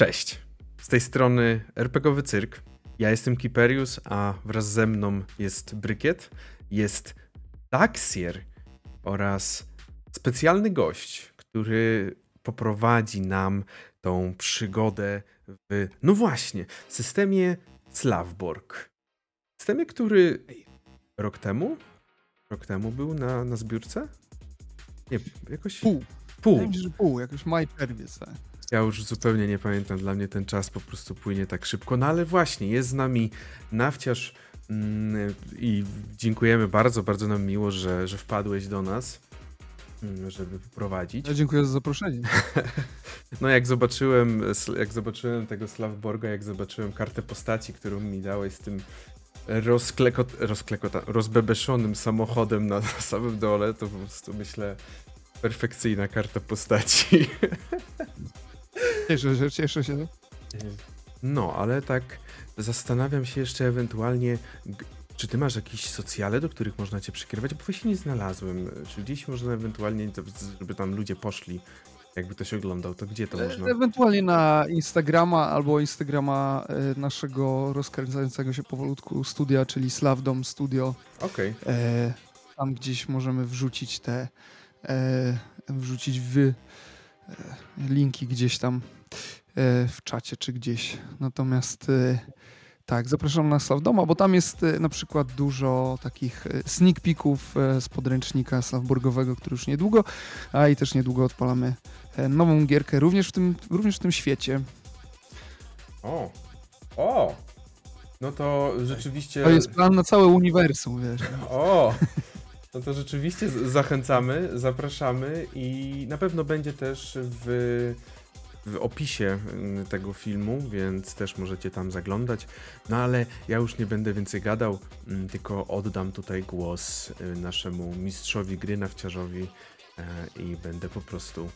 Cześć. Z tej strony RPGowy Cyrk. Ja jestem Kiperius, a wraz ze mną jest Brykiet, jest Taxier oraz specjalny gość, który poprowadzi nam tą przygodę w, no właśnie, systemie Slavborg. Systemie, który rok temu? Rok temu był na, na zbiórce? Nie, jakoś... Pół. Pół. Że pół, jakoś maj, czerwiec. Tak. Ja już zupełnie nie pamiętam, dla mnie ten czas po prostu płynie tak szybko. No ale właśnie, jest z nami Nawciarz mm, i dziękujemy bardzo, bardzo nam miło, że, że wpadłeś do nas, mm, żeby poprowadzić. Ja dziękuję za zaproszenie. No jak zobaczyłem, jak zobaczyłem tego Slavborga, jak zobaczyłem kartę postaci, którą mi dałeś z tym rozklekot, rozklekota, rozbebeszonym samochodem na, na samym dole, to po prostu myślę, perfekcyjna karta postaci. Cieszę się, cieszę się. No, ale tak zastanawiam się jeszcze ewentualnie, g- czy ty masz jakieś socjale, do których można cię przykierować? Bo właśnie nie znalazłem. Czy gdzieś można ewentualnie, to- żeby tam ludzie poszli, jakby ktoś oglądał, to gdzie to E, można? Ewentualnie na Instagrama albo Instagrama e, naszego rozkręcającego się powolutku studia, czyli Slavdom Studio. Okej, E, tam gdzieś możemy wrzucić te, e, wrzucić w e, linki gdzieś tam e, w czacie czy gdzieś. Natomiast e, tak, zapraszam na Slavdoma, bo tam jest e, na przykład dużo takich e, sneak peeków e, z podręcznika Slavburgowego, który już niedługo, a i też niedługo odpalamy e, nową gierkę, również w tym, również w tym świecie. O, o! No to rzeczywiście... To jest plan na całe uniwersum, wiesz. O! No to rzeczywiście zachęcamy, zapraszamy i na pewno będzie też w, w opisie mm, tego filmu, więc też możecie tam zaglądać. No ale ja już nie będę więcej gadał, mm, tylko oddam tutaj głos y, naszemu mistrzowi gry nawciarzowi e, i będę po prostu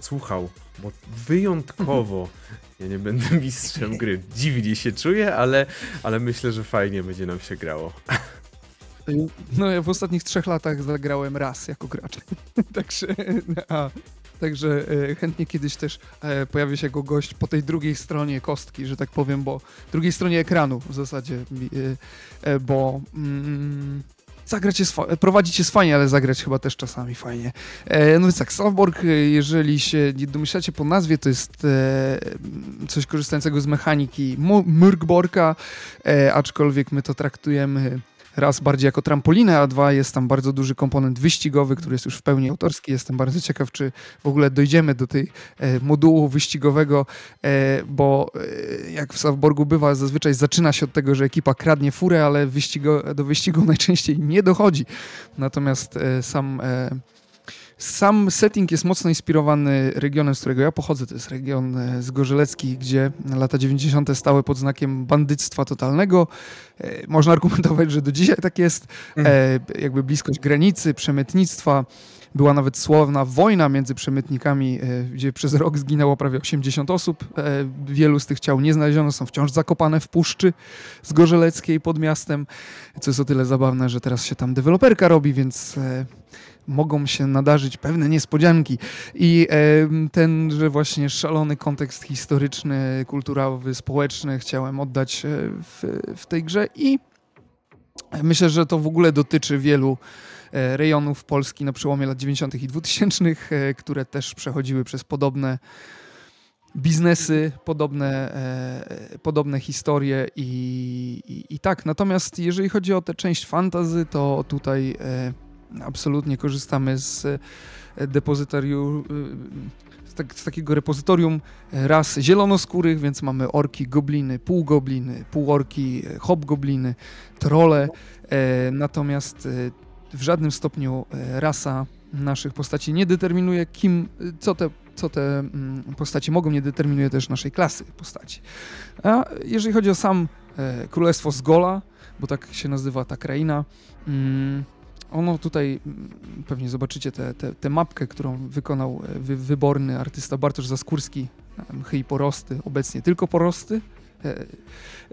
słuchał, bo wyjątkowo ja nie będę mistrzem gry. Dziwnie się czuję, ale, ale myślę, że fajnie będzie nam się grało. No ja w ostatnich trzech latach zagrałem raz jako gracz. także, a, także e, chętnie kiedyś też e, pojawi się jako gość po tej drugiej stronie kostki, że tak powiem, bo drugiej stronie ekranu w zasadzie, e, bo mm, zagrać jest prowadzić jest fajnie, ale zagrać chyba też czasami fajnie. No więc tak, Slavborg, e, jeżeli się nie domyślacie po nazwie, to jest coś korzystającego z mechaniki Mu- Murgborka, aczkolwiek my to traktujemy raz bardziej jako trampolinę, a dwa jest tam bardzo duży komponent wyścigowy, który jest już w pełni autorski. Jestem bardzo ciekaw, czy w ogóle dojdziemy do tej e, modułu wyścigowego, e, bo e, jak w Savborgu bywa, zazwyczaj zaczyna się od tego, że ekipa kradnie furę, ale wyścigo, do wyścigu najczęściej nie dochodzi. Natomiast sam sam setting jest mocno inspirowany regionem, z którego ja pochodzę. To jest region e, zgorzelecki, gdzie lata 90. stały pod znakiem bandyctwa totalnego. E, Można argumentować, że do dzisiaj tak jest. E, Jakby bliskość granicy, przemytnictwa. Była nawet słowna wojna między przemytnikami, gdzie przez rok zginęło prawie 80 osób. Wielu z tych ciał nie znaleziono, są wciąż zakopane w puszczy zgorzeleckiej pod miastem, co jest o tyle zabawne, że teraz się tam deweloperka robi, więc mogą się nadarzyć pewne niespodzianki. I e, ten, że właśnie szalony kontekst historyczny, kulturowy, społeczny chciałem oddać e, w, w tej grze i myślę, że to w ogóle dotyczy wielu e, rejonów Polski na przełomie lat 90. i 2000, e, które też przechodziły przez podobne biznesy, podobne, podobne historie i, i, i tak. Natomiast jeżeli chodzi o tę część fantazy, to tutaj e, absolutnie korzystamy z e, depozytarium, e, tak, z takiego repozytorium ras zielonoskórych, więc mamy orki, gobliny, półgobliny, półorki, e, hobgobliny, trole. E, Natomiast e, w żadnym stopniu e, rasa naszych postaci nie determinuje, kim, co te, co te mm, postaci mogą, nie determinuje też naszej klasy postaci. A jeżeli chodzi o sam e, Królestwo Zgola, bo tak się nazywa ta kraina, mm, ono tutaj, mm, pewnie zobaczycie tę te, te mapkę, którą wykonał e, wy, wyborny artysta Bartosz Zaskórski, Mchy i Porosty, obecnie tylko Porosty. E,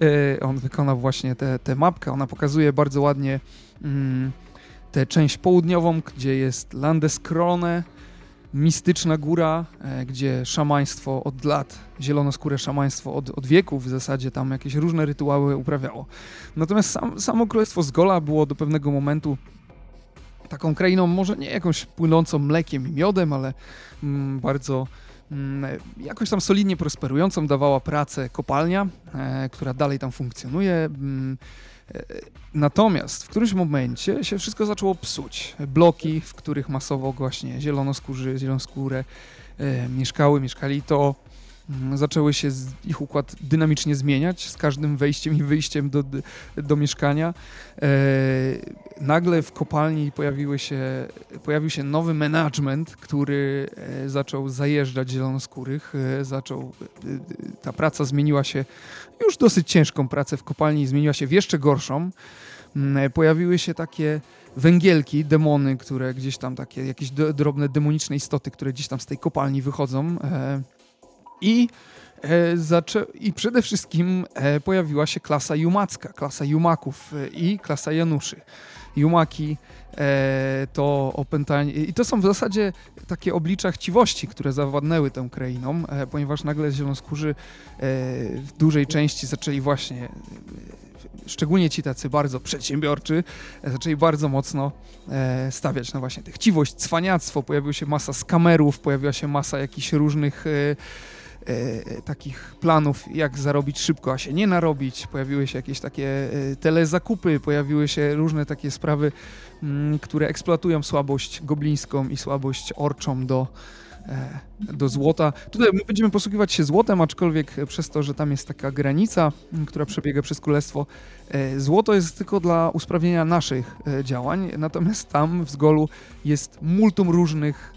e, On wykonał właśnie tę mapkę, ona pokazuje bardzo ładnie mm, tę część południową, gdzie jest Landeskrone, mistyczna góra, gdzie szamaństwo od lat, zielonoskóre szamaństwo od, od wieków w zasadzie tam jakieś różne rytuały uprawiało. Natomiast sam, samo Królestwo Zgola było do pewnego momentu taką krainą, może nie jakąś płynącą mlekiem i miodem, ale mm, bardzo mm, jakoś tam solidnie prosperującą, dawała pracę kopalnia, e, która dalej tam funkcjonuje. Mm, e, natomiast w którymś momencie się wszystko zaczęło psuć. Bloki, w których masowo właśnie zielonoskórzy, zielonoskóre e, mieszkały, mieszkali, to zaczęły się ich układ dynamicznie zmieniać z każdym wejściem i wyjściem do, do mieszkania. E, nagle w kopalni pojawiły się, pojawił się nowy management, który e, zaczął zajeżdżać zielonoskórych. E, zaczął, ta praca zmieniła się, już dosyć ciężką pracę w kopalni, zmieniła się w jeszcze gorszą. Mm, pojawiły się takie węgielki, demony, które gdzieś tam takie, jakieś drobne demoniczne istoty, które gdzieś tam z tej kopalni wychodzą. I, e, I przede wszystkim e, pojawiła się klasa jumacka, klasa jumaków e, i klasa Januszy. Jumaki to opętanie. I to są w zasadzie takie oblicza chciwości, które zawładnęły tą krainą, ponieważ nagle zielonoskórzy w dużej części zaczęli właśnie szczególnie ci tacy bardzo przedsiębiorczy, zaczęli bardzo mocno e, stawiać na właśnie tę chciwość, cwaniactwo, pojawiła się masa skamerów, pojawiła się masa jakichś różnych e, e, takich planów, jak zarobić szybko, a się nie narobić. Pojawiły się jakieś takie e, telezakupy, pojawiły się różne takie sprawy, m, mm, które eksploatują słabość goblińską i słabość orczą do, e, do złota. Tutaj my będziemy posługiwać się złotem, aczkolwiek przez to, że tam jest taka granica, która przebiega przez królestwo, e, złoto jest tylko dla usprawnienia naszych e, działań, natomiast tam w Zgolu jest multum różnych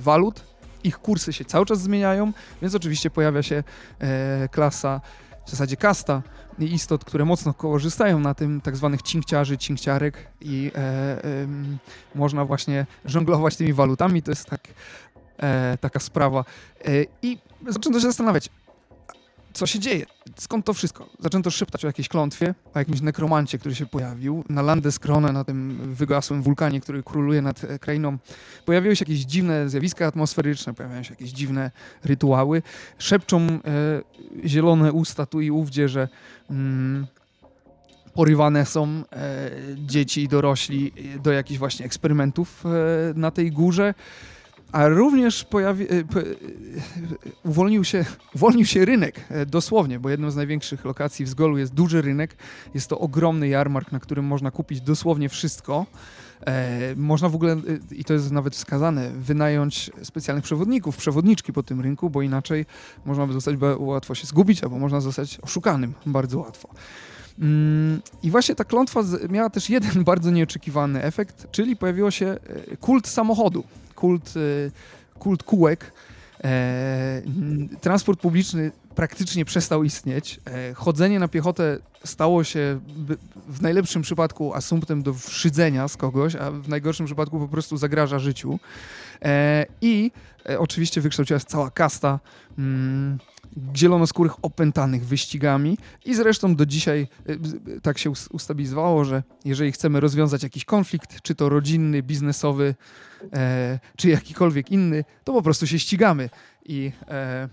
walut, ich kursy się cały czas zmieniają, więc oczywiście pojawia się e, klasa, w zasadzie kasta istot, które mocno korzystają na tym, tak zwanych cinkciarzy, cinkciarek i e, e, można właśnie żonglować tymi walutami, to jest tak, e, taka sprawa. E, I zaczęto się zastanawiać, co się dzieje? Skąd to wszystko? Zaczęto szeptać o jakiejś klątwie, o jakimś nekromancie, który się pojawił. Na Landeskrone, na tym wygasłym wulkanie, który króluje nad e, krainą, pojawiły się jakieś dziwne zjawiska atmosferyczne, pojawiają się jakieś dziwne rytuały. Szepczą e, zielone usta tu i ówdzie, że mm, porywane są e, dzieci i dorośli do jakichś właśnie eksperymentów e, na tej górze a również pojawi, e, e, uwolnił, się, uwolnił się rynek, e, dosłownie, bo jedną z największych lokacji w Zgolu jest duży rynek. Jest to ogromny jarmark, na którym można kupić dosłownie wszystko. można w ogóle, i to jest nawet wskazane, wynająć specjalnych przewodników, przewodniczki po tym rynku, bo inaczej można by zostać łatwo się zgubić, albo można zostać oszukanym bardzo łatwo. Mm, I właśnie ta klątwa miała też jeden bardzo nieoczekiwany efekt, czyli pojawiło się kult samochodu kult, y, kult kółek. E, transport publiczny praktycznie przestał istnieć. E, chodzenie na piechotę stało się w najlepszym przypadku asumptem do wszydzenia z kogoś, a w najgorszym przypadku po prostu zagraża życiu. E, I oczywiście wykształciła się cała kasta mm, zielonoskórych opętanych wyścigami i zresztą do dzisiaj tak się ustabilizowało, że jeżeli chcemy rozwiązać jakiś konflikt, czy to rodzinny, biznesowy, e, czy jakikolwiek inny, to po prostu się ścigamy. I e,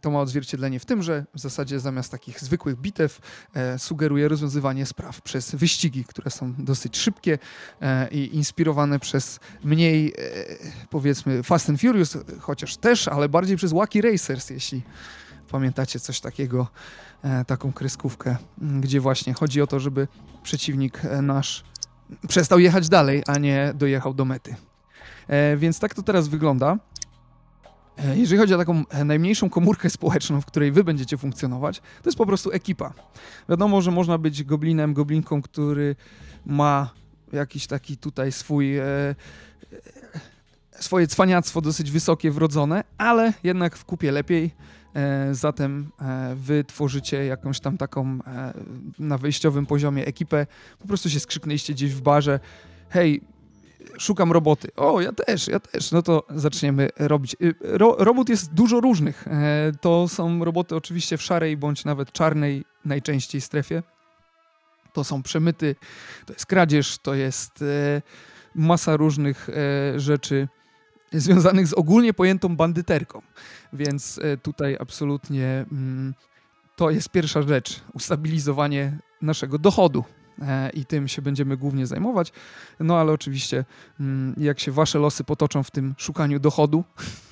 to ma odzwierciedlenie w tym, że w zasadzie zamiast takich zwykłych bitew e, sugeruje rozwiązywanie spraw przez wyścigi, które są dosyć szybkie e, i inspirowane przez mniej, e, powiedzmy, Fast and Furious, chociaż też, ale bardziej przez Wacky Racers, jeśli pamiętacie coś takiego, e, taką kreskówkę, gdzie właśnie chodzi o to, żeby przeciwnik e, nasz przestał jechać dalej, a nie dojechał do mety. E, więc tak to teraz wygląda. E, jeżeli chodzi o taką e, najmniejszą komórkę społeczną, w której wy będziecie funkcjonować, to jest po prostu ekipa. Wiadomo, że można być goblinem, goblinką, który ma jakiś taki tutaj swój swoje cwaniactwo dosyć wysokie, wrodzone, ale jednak w kupie lepiej. Zatem wy tworzycie jakąś tam taką na wejściowym poziomie ekipę. Po prostu się skrzyknęliście gdzieś w barze. Hej, szukam roboty. O, ja też, ja też. No to zaczniemy robić. Y, ro, robót jest dużo różnych. E, to są roboty oczywiście w szarej bądź nawet czarnej najczęściej strefie. To są przemyty, to jest kradzież, to jest e, masa różnych e, rzeczy związanych z ogólnie pojętą bandyterką. Więc e, tutaj absolutnie mm, to jest pierwsza rzecz, ustabilizowanie naszego dochodu. E, I tym się będziemy głównie zajmować. No ale oczywiście, mm, jak się wasze losy potoczą w tym szukaniu dochodu,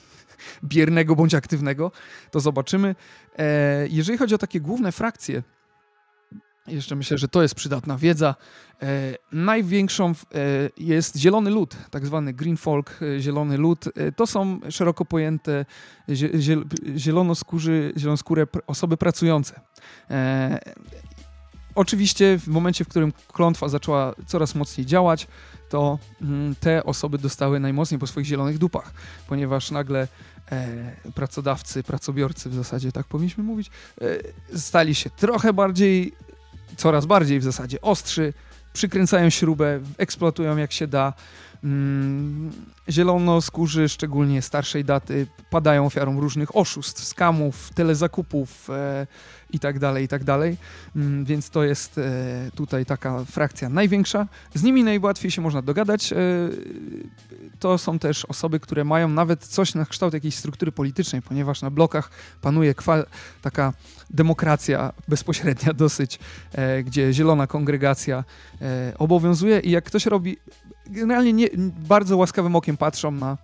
biernego bądź aktywnego, to zobaczymy. E, jeżeli chodzi o takie główne frakcje, jeszcze myślę, że to jest przydatna wiedza. E, największą e, jest zielony lud, tak zwany green folk, e, zielony lud. E, to są szeroko pojęte zie, zielonoskóry, zielonoskóre osoby pracujące. E, oczywiście w momencie, w którym klątwa zaczęła coraz mocniej działać, to mm, te osoby dostały najmocniej po swoich zielonych dupach, ponieważ nagle pracodawcy, pracobiorcy w zasadzie, tak powinniśmy mówić, stali się trochę bardziej coraz bardziej w zasadzie ostrzy, przykręcają śrubę, eksploatują jak się da. Mm, zielonoskórzy, szczególnie starszej daty, padają ofiarą różnych oszustw, skamów, telezakupów e, i tak dalej, i tak dalej. Mm, więc to jest e, tutaj taka frakcja największa. Z nimi najłatwiej się można dogadać. E, to są też osoby, które mają nawet coś na kształt jakiejś struktury politycznej, ponieważ na blokach panuje taka demokracja bezpośrednia dosyć, e, gdzie zielona kongregacja obowiązuje i jak ktoś robi, generalnie nie, bardzo łaskawym okiem patrzą na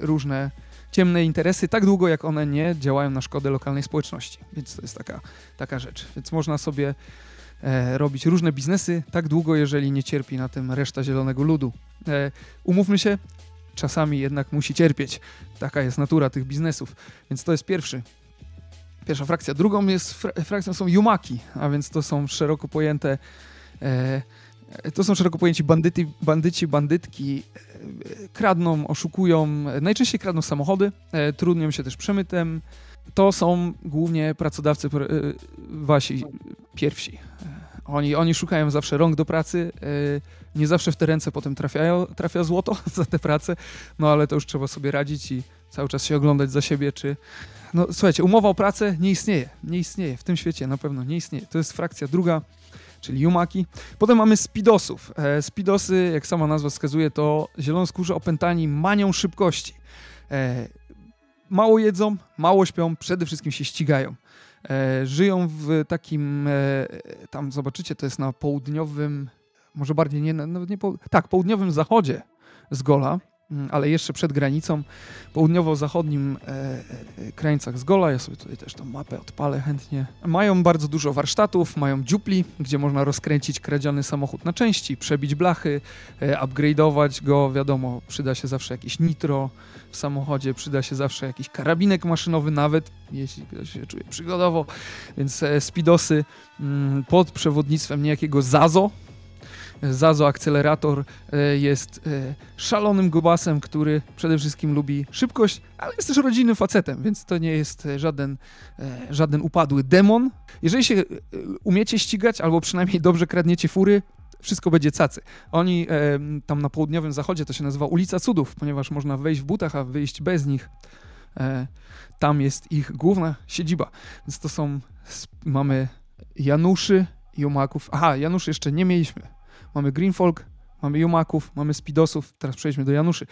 różne ciemne interesy, tak długo jak one nie działają na szkodę lokalnej społeczności. Więc to jest taka, taka rzecz. Więc można sobie e, robić różne biznesy tak długo, jeżeli nie cierpi na tym reszta zielonego ludu. E, umówmy się, czasami jednak musi cierpieć. Taka jest natura tych biznesów. Więc to jest pierwszy. Pierwsza frakcja. Drugą jest frakcją są Yumaki, a więc to są szeroko pojęte e, to są szeroko pojęci bandyty, bandyci, bandytki, e, kradną, oszukują, najczęściej kradną samochody, e, trudnią się też przemytem. To są głównie pracodawcy e, wasi pierwsi. Oni, oni szukają zawsze rąk do pracy, nie zawsze w te ręce potem trafiają, trafia złoto za tę pracę, no ale to już trzeba sobie radzić i cały czas się oglądać za siebie, czy... No słuchajcie, umowa o pracę nie istnieje, nie istnieje, w tym świecie na pewno nie istnieje. To jest frakcja druga, czyli Yumaki. Potem mamy Speedosów. E, Speedosy, jak sama nazwa wskazuje, to zielonoskórzy opętani manią szybkości. E, mało jedzą, mało śpią, przede wszystkim się ścigają. E, żyją w takim, tam zobaczycie, to jest na południowym, może bardziej nie, nawet nie, tak, południowym zachodzie z Gola. Mm, ale jeszcze przed granicą, południowo-zachodnim e, e, krańcach Zgola. Ja sobie tutaj też tą mapę odpalę chętnie. Mają bardzo dużo warsztatów, mają dziupli, gdzie można rozkręcić kradziony samochód na części, przebić blachy, e, upgrade'ować go. Wiadomo, przyda się zawsze jakieś nitro w samochodzie, przyda się zawsze jakiś karabinek maszynowy, nawet jeśli ktoś się czuje przygodowo. Więc e, Spidosy mm, pod przewodnictwem niejakiego Zazo, Zazo Akcelerator e, jest e, szalonym gubasem, który przede wszystkim lubi szybkość, ale jest też rodzinnym facetem, więc to nie jest e, żaden, żaden upadły demon. Jeżeli się umiecie ścigać, albo przynajmniej dobrze kradniecie fury, wszystko będzie cacy. Oni tam na południowym zachodzie to się nazywa ulica cudów, ponieważ można wejść w butach, a wyjść bez nich. tam jest ich główna siedziba. Więc to są, mamy Januszy i Omaków. Aha, Januszy jeszcze nie mieliśmy mamy Greenfolk, mamy Jumaków, mamy Spidosów, teraz przejdźmy do Januszy.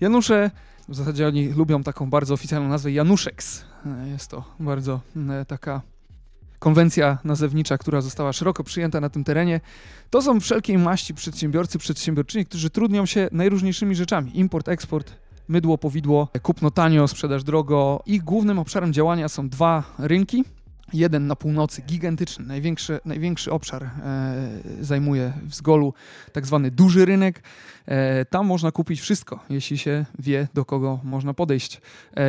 Janusze, w zasadzie oni lubią taką bardzo oficjalną nazwę Januszeks. Jest to bardzo e, taka konwencja nazewnicza, która została szeroko przyjęta na tym terenie. To są wszelkiej maści przedsiębiorcy, przedsiębiorczyni, którzy trudnią się najróżniejszymi rzeczami. Import, eksport, mydło, powidło, kupno tanio, sprzedaż drogo. Ich głównym obszarem działania są dwa rynki – Jeden na północy, gigantyczny, największy, największy obszar e, zajmuje w Zgolu tak zwany duży rynek. E, tam można kupić wszystko, jeśli się wie, do kogo można podejść. E,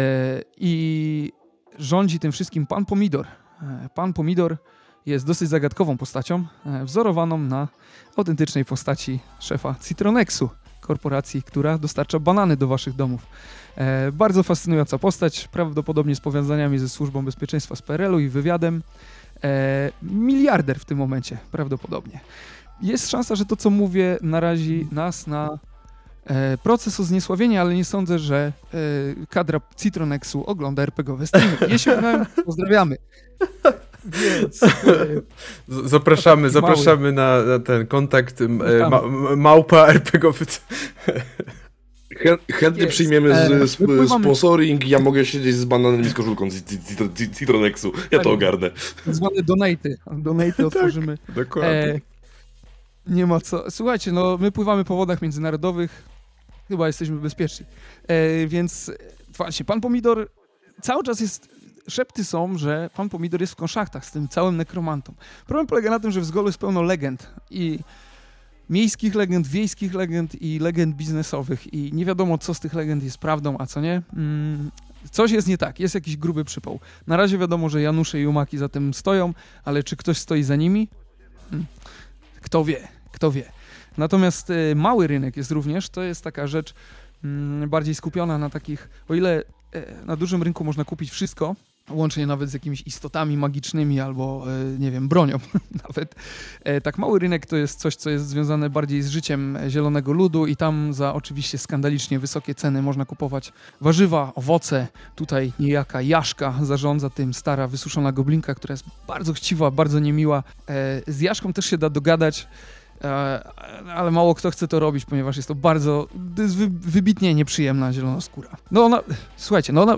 I rządzi tym wszystkim pan Pomidor. E, pan Pomidor jest dosyć zagadkową postacią, e, wzorowaną na autentycznej postaci szefa Citronexu, korporacji, która dostarcza banany do waszych domów. E, bardzo fascynująca postać, prawdopodobnie z powiązaniami ze Służbą Bezpieczeństwa z PRL-u i wywiadem. E, miliarder w tym momencie, prawdopodobnie. Jest szansa, że to, co mówię, narazi nas na e, proces o zniesławienie, ale nie sądzę, że kadra Citronexu ogląda RPGowe streamy. Jeśli oglądają, pozdrawiamy. Więc, zapraszamy, zapraszamy na, na, ten kontakt ma, małpa RPGowy. Chę, chętnie Jest. przyjmiemy z, E, z, sponsoring, ja mogę siedzieć z bananem i z koszulką z Cit- Cit- Cit- Citronexu. Ja to ogarnę. Tak zwane donaty. Donaty otworzymy. Dokładnie. E, nie ma co. Słuchajcie, no my pływamy po wodach międzynarodowych. Chyba jesteśmy bezpieczni. E, więc właśnie, pan Pomidor cały czas jest. Szepty są, że pan Pomidor jest w konszachtach z tym całym nekromantą. Problem polega na tym, że w Zgolu jest pełno legend i miejskich legend, wiejskich legend i legend biznesowych i nie wiadomo, co z tych legend jest prawdą, a co nie. Mm, coś jest nie tak, jest jakiś gruby przypał. Na razie wiadomo, że Janusze i Umaki za tym stoją, ale czy ktoś stoi za nimi? Mm, Kto wie, kto wie. Natomiast y, mały rynek jest również, to jest taka rzecz mm, bardziej skupiona na takich, o ile e, na dużym rynku można kupić wszystko, łącznie nawet z jakimiś istotami magicznymi albo, e, nie wiem, bronią nawet. E, Tak mały rynek to jest coś, co jest związane bardziej z życiem zielonego ludu i tam za oczywiście skandalicznie wysokie ceny można kupować warzywa, owoce. Tutaj niejaka Jaszka zarządza tym, stara wysuszona goblinka, która jest bardzo chciwa, bardzo niemiła. E, Z Jaszką też się da dogadać. E, Ale mało kto chce to robić, ponieważ jest to bardzo, wybitnie nieprzyjemna zielonoskóra. No ona, słuchajcie, no ona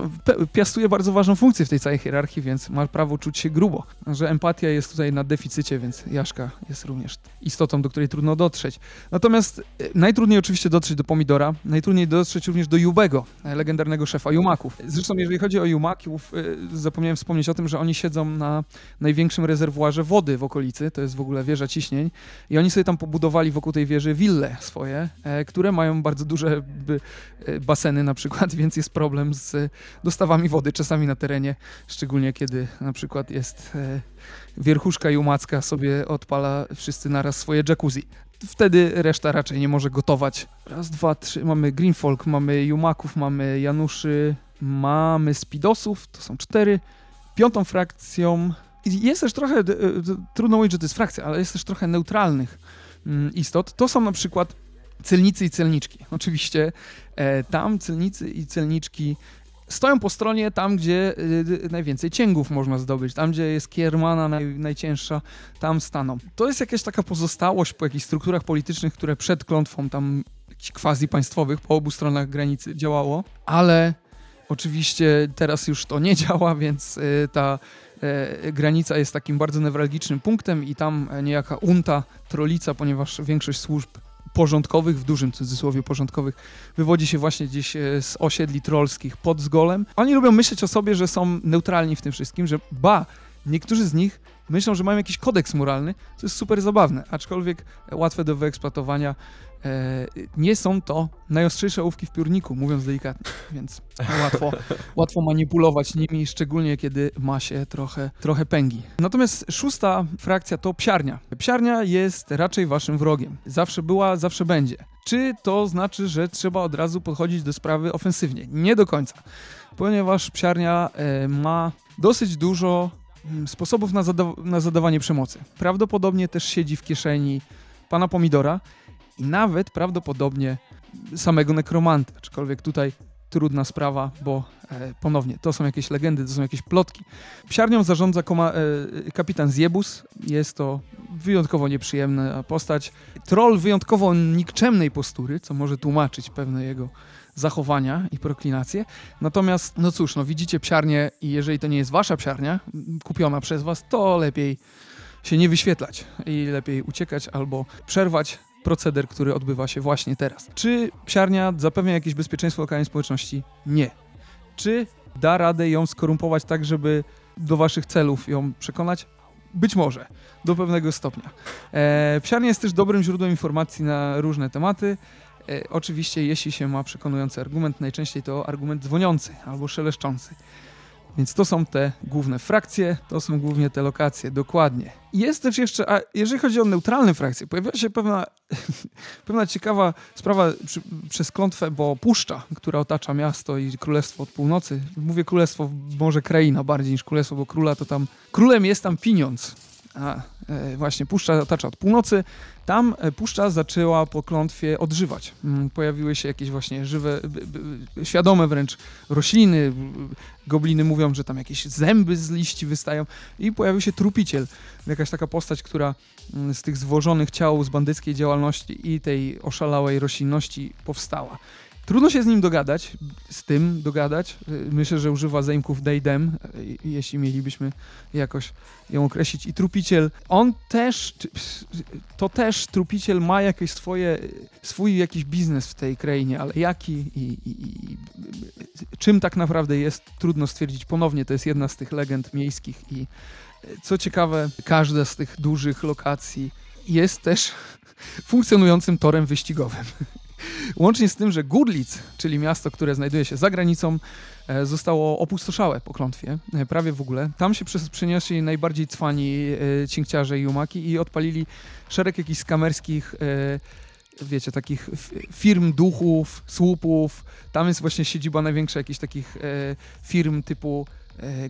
piastuje bardzo ważną funkcję w tej całej hierarchii, więc ma prawo czuć się grubo. Że empatia jest tutaj na deficycie, więc Jaszka jest również istotą, do której trudno dotrzeć. Natomiast e, najtrudniej oczywiście dotrzeć do Pomidora, najtrudniej dotrzeć również do Jubego, e, legendarnego szefa Jumaków. Zresztą jeżeli chodzi o Jumaków, zapomniałem wspomnieć o tym, że oni siedzą na największym rezerwuarze wody w okolicy, to jest w ogóle wieża ciśnień i oni sobie tam pobudowali wokół tej wieży wille swoje, e, które mają bardzo duże e, baseny na przykład, więc jest problem z e, dostawami wody czasami na terenie, szczególnie kiedy na przykład jest wierchuszka jumacka sobie odpala wszyscy naraz swoje jacuzzi. Wtedy reszta raczej nie może gotować. Raz, dwa, trzy. Mamy Greenfolk, mamy Jumaków, mamy Januszy, mamy Spidosów, to są cztery. Piątą frakcją jest też trochę, trudno mówić, że to jest frakcja, ale jest też trochę neutralnych istot. To są na przykład celnicy i celniczki. Oczywiście e, tam celnicy i celniczki stoją po stronie tam, gdzie y, najwięcej cięgów można zdobyć, tam, gdzie jest kiermana naj, najcięższa, tam staną. To jest jakaś taka pozostałość po jakichś strukturach politycznych, które przed klątwą tam quasi państwowych po obu stronach granicy działało, ale oczywiście teraz już to nie działa, więc y, ta e, granica jest takim bardzo newralgicznym punktem i tam e, niejaka unta, trolica, ponieważ większość służb porządkowych, w dużym cudzysłowie porządkowych, wywodzi się właśnie gdzieś e, z osiedli trollskich pod Zgolem. Oni lubią myśleć o sobie, że są neutralni w tym wszystkim, że ba, niektórzy z nich myślą, że mają jakiś kodeks moralny, co jest super zabawne, aczkolwiek łatwe do wyeksploatowania. E, nie są to najostrzejsze ołówki w piórniku, mówiąc delikatnie, więc łatwo, łatwo manipulować nimi, szczególnie kiedy ma się trochę, trochę pęgi. Natomiast szósta frakcja to psiarnia. Psiarnia jest raczej waszym wrogiem. Zawsze była, zawsze będzie. Czy to znaczy, że trzeba od razu podchodzić do sprawy ofensywnie? Nie do końca, ponieważ psiarnia e, ma dosyć dużo mm, sposobów na, zada na zadawanie przemocy. Prawdopodobnie też siedzi w kieszeni pana Pomidora i nawet prawdopodobnie samego nekromanta, aczkolwiek tutaj trudna sprawa, bo e, ponownie to są jakieś legendy, to są jakieś plotki. Psiarnią zarządza koma, e, kapitan Zjebus, jest to wyjątkowo nieprzyjemna postać. Troll wyjątkowo nikczemnej postury, co może tłumaczyć pewne jego zachowania i proklinacje. Natomiast, no cóż, no widzicie psiarnię i jeżeli to nie jest wasza psiarnia, kupiona przez was, to lepiej się nie wyświetlać i lepiej uciekać albo przerwać proceder, który odbywa się właśnie teraz. Czy psiarnia zapewnia jakieś bezpieczeństwo lokalnej społeczności? Nie. Czy da radę ją skorumpować tak, żeby do waszych celów ją przekonać? Być może, do pewnego stopnia. E, psiarnia jest też dobrym źródłem informacji na różne tematy. E, oczywiście, jeśli się ma przekonujący argument, najczęściej to argument dzwoniący albo szeleszczący. Więc to są te główne frakcje, to są głównie te lokacje, dokładnie. Jest też jeszcze, a jeżeli chodzi o neutralne frakcje, pojawia się pewna, pewna ciekawa sprawa przy, przez klątwę, bo puszcza, która otacza miasto i królestwo od północy, mówię królestwo, może kraina bardziej niż królestwo, bo króla to tam, królem jest tam pieniądz, a e, właśnie puszcza otacza od północy, tam e, puszcza zaczęła po klątwie odżywać. Mm, Pojawiły się jakieś właśnie żywe, świadome wręcz rośliny. Gobliny mówią, że tam jakieś zęby z liści wystają i pojawił się trupiciel. Jakaś taka postać, która mm, z tych zwożonych ciał z bandyckiej działalności i tej oszalałej roślinności powstała. Trudno się z nim dogadać, z tym dogadać. Myślę, że używa zaimków they, y, jeśli mielibyśmy jakoś ją określić. I Trupiciel, on też, to też Trupiciel ma jakieś swoje, swój jakiś biznes w tej krainie, ale jaki i, i, i czym tak naprawdę jest, trudno stwierdzić. Ponownie to jest jedna z tych legend miejskich i y, co ciekawe, każda z tych dużych lokacji jest też funkcjonującym torem wyścigowym. Łącznie z tym, że Gurlic, czyli miasto, które znajduje się za granicą, e, zostało opustoszałe po klątwie, e, prawie w ogóle. Tam się przenieśli najbardziej cwani e, cinkciarze i umaki i odpalili szereg jakichś skamerskich, wiecie, takich firm duchów, słupów. Tam jest właśnie siedziba największa jakichś takich firm typu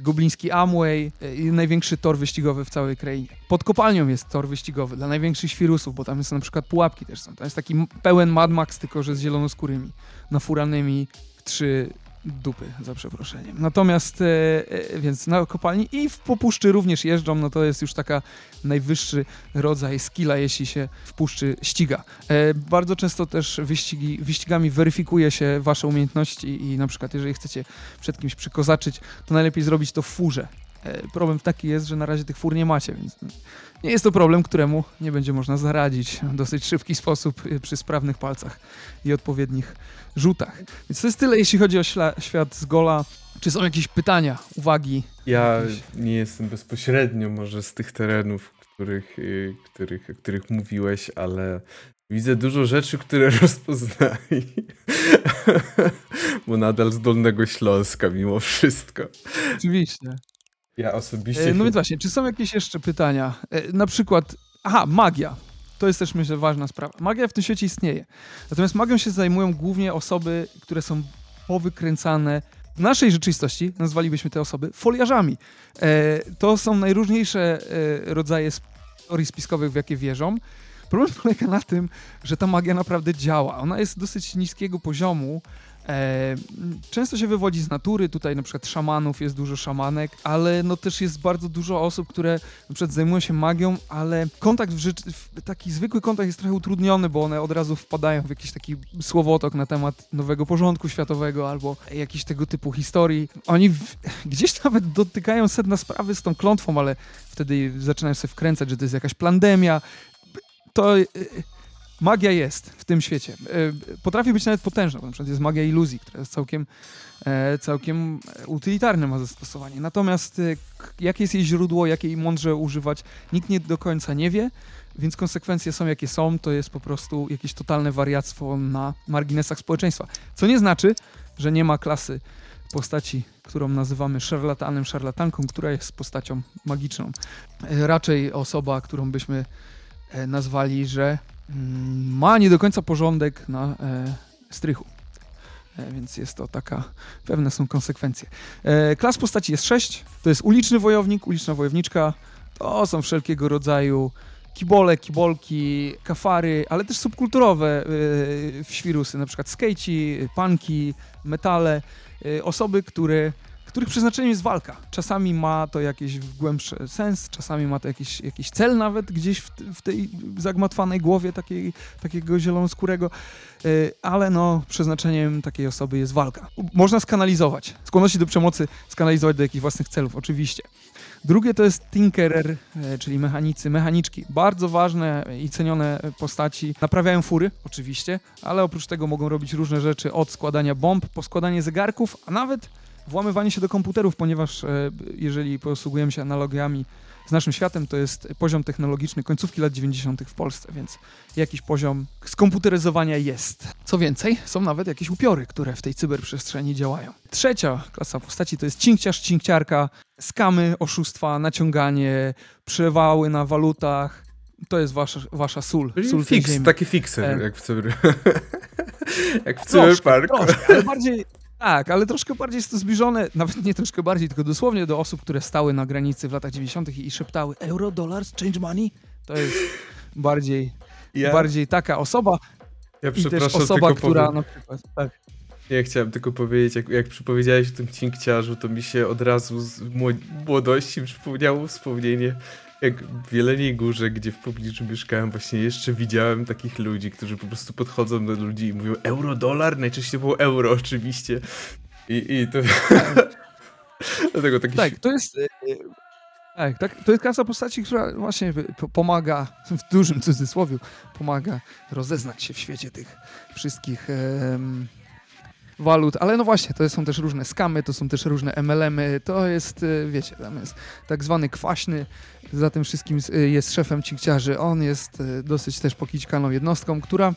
Gobliński Amway e, największy tor wyścigowy w całej krainie. Pod kopalnią jest tor wyścigowy dla największych świrusów, bo tam są na przykład pułapki też są. Tam jest taki pełen Mad Max, tylko że z zielonoskórymi, nafuranymi w trzy dupy, za przeproszeniem. Natomiast, e, e, więc na kopalni i w popuszczy również jeżdżą, no to jest już taka najwyższy rodzaj skilla, jeśli się w puszczy ściga. E, bardzo często też wyścigi, wyścigami weryfikuje się wasze umiejętności i na przykład jeżeli chcecie przed kimś przykozaczyć, to najlepiej zrobić to w furze. E, Problem taki jest, że na razie tych fur nie macie, więc nie jest to problem, któremu nie będzie można zaradzić w dosyć szybki sposób e, przy sprawnych palcach i odpowiednich rzutach. Więc to jest tyle, jeśli chodzi o świat z Gola. Czy są jakieś pytania, uwagi? Ja Jakieś- nie jestem bezpośrednio może z tych terenów, których, y, których, o których mówiłeś, ale widzę dużo rzeczy, które rozpoznali. Bo nadal z Dolnego Śląska mimo wszystko. Oczywiście. Ja osobiście... E, No więc właśnie, czy są jakieś jeszcze pytania? E, Na przykład, aha, magia. To jest też, myślę, ważna sprawa. Magia w tym świecie istnieje. Natomiast magią się zajmują głównie osoby, które są powykręcane. W naszej rzeczywistości nazwalibyśmy te osoby foliarzami. E, to są najróżniejsze e, rodzaje teorii spiskowych, w jakie wierzą. Problem polega na tym, że ta magia naprawdę działa. Ona jest dosyć niskiego poziomu. E, często się wywodzi z natury, tutaj na przykład szamanów jest dużo szamanek, ale no też jest bardzo dużo osób, które na przykład zajmują się magią, ale kontakt w, rzeczy, taki zwykły kontakt jest trochę utrudniony, bo one od razu wpadają w jakiś taki słowotok na temat nowego porządku światowego albo jakiś tego typu historii. Oni w, gdzieś nawet dotykają sedna sprawy z tą klątwą, ale wtedy zaczynają sobie wkręcać, że to jest jakaś plandemia. To y, magia jest w tym świecie. Y, Potrafi być nawet potężna. Na przykład jest magia iluzji, która jest całkiem, e, całkiem utylitarne ma zastosowanie. Natomiast jakie jest jej źródło, jakie jej mądrze używać, nikt nie do końca nie wie, więc konsekwencje są jakie są. To jest po prostu jakieś totalne wariactwo na marginesach społeczeństwa. Co nie znaczy, że nie ma klasy postaci, którą nazywamy szarlatanem, szarlatanką, która jest postacią magiczną. E, Raczej osoba, którą byśmy e, nazwali, że ma nie do końca porządek na e, strychu. E, Więc jest to taka, pewne są konsekwencje. E, Klas postaci jest sześć. To jest uliczny wojownik, uliczna wojowniczka. To są wszelkiego rodzaju kibole, kibolki, kafary, ale też subkulturowe e, świrusy, na przykład skejci, punki, metale. Osoby, które których przeznaczeniem jest walka. Czasami ma to jakiś głębszy sens, czasami ma to jakiś, jakiś cel nawet gdzieś w, w tej zagmatwanej głowie takiej, takiego zielonoskórego, y, ale no przeznaczeniem takiej osoby jest walka. Można skanalizować, skłonności do przemocy skanalizować do jakichś własnych celów, oczywiście. Drugie to jest Tinkerer, e, czyli mechanicy, mechaniczki. Bardzo ważne i cenione postaci. Naprawiają fury, oczywiście, ale oprócz tego mogą robić różne rzeczy od składania bomb po składanie zegarków, a nawet włamywanie się do komputerów, ponieważ e, jeżeli posługujemy się analogiami z naszym światem, to jest poziom technologiczny końcówki lat 90. w Polsce, więc jakiś poziom skomputeryzowania jest. Co więcej, są nawet jakieś upiory, które w tej cyberprzestrzeni działają. Trzecia klasa postaci to jest cinkciarz, cinkciarka, skamy, oszustwa, naciąganie, przewały na walutach. To jest wasza, wasza sól, sól fix, taki fixer, E. jak w cyber... jak w Troszkę, cyberparku. troszkę, ale bardziej, tak, ale troszkę bardziej jest to zbliżone, nawet nie troszkę bardziej, tylko dosłownie do osób, które stały na granicy w latach 90. i, szeptały euro, dollars, change money. To jest bardziej, Ja, bardziej taka osoba ja i też przepraszam, osoba, która powiem. na przykład... Tak. Ja chciałem tylko powiedzieć, jak, jak przypowiedziałeś o tym cinkciarzu, to mi się od razu z mło- młodości przypomniało wspomnienie jak w Jeleniej Górze, gdzie w pobliżu mieszkałem, właśnie jeszcze widziałem takich ludzi, którzy po prostu podchodzą do ludzi i mówią euro, dolar, najczęściej było euro oczywiście. I, i to... Dlatego taki Tak, to jest. e, e, Tak, tak, to jest klasa postaci, która właśnie pomaga, w dużym cudzysłowie, pomaga rozeznać się w świecie tych wszystkich walut, ale no właśnie, to są też różne skamy, to są też różne MLM-y, to jest, e, wiecie, tam jest tak zwany kwaśny, za tym wszystkim e, jest szefem cinkciarzy, on jest e, dosyć też pokićkaną jednostką, która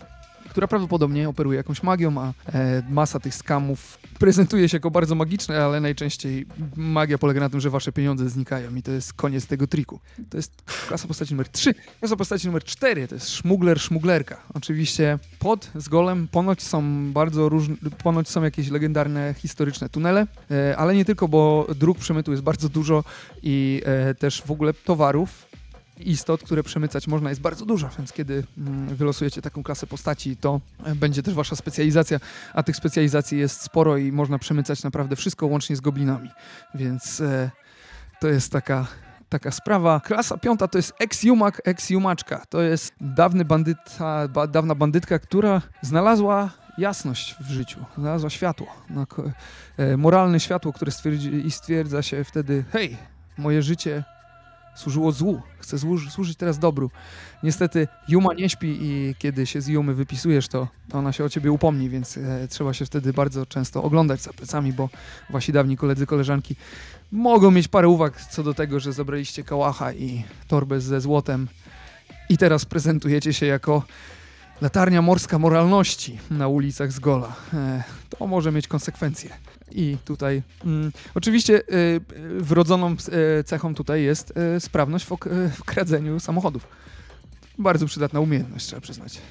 która prawdopodobnie operuje jakąś magią, a e, masa tych skamów prezentuje się jako bardzo magiczne, ale najczęściej magia polega na tym, że wasze pieniądze znikają i to jest koniec tego triku. To jest klasa postaci numer 3. Klasa postaci numer 4 to jest szmugler, szmuglerka. Oczywiście pod z golem ponoć są bardzo różne, ponoć są jakieś legendarne, historyczne tunele, e, ale nie tylko, bo dróg przemytu jest bardzo dużo i e, też w ogóle towarów istot, które przemycać można jest bardzo dużo, więc kiedy mm, wylosujecie taką klasę postaci, to e, będzie też wasza specjalizacja, a tych specjalizacji jest sporo i można przemycać naprawdę wszystko łącznie z goblinami, więc e, to jest taka taka sprawa. Klasa piąta to jest ex-jumak, ex-jumaczka. To jest dawny bandyta, ba, dawna bandytka, która znalazła jasność w życiu, znalazła światło, no, e, moralne światło, które stwierdzi, i stwierdza się wtedy, hej, moje życie służyło złu, chcę służ, służyć teraz dobru. Niestety Juma nie śpi i kiedy się z Jumy wypisujesz, to ona się o ciebie upomni, więc e, trzeba się wtedy bardzo często oglądać za plecami, bo wasi dawni koledzy, koleżanki mogą mieć parę uwag co do tego, że zabraliście kałacha i torbę ze złotem i teraz prezentujecie się jako latarnia morska moralności na ulicach Zgola. E, to może mieć konsekwencje. I tutaj mm, oczywiście y, wrodzoną y, cechą tutaj jest y, sprawność w, ok- y, w kradzeniu samochodów. Bardzo przydatna umiejętność, trzeba przyznać.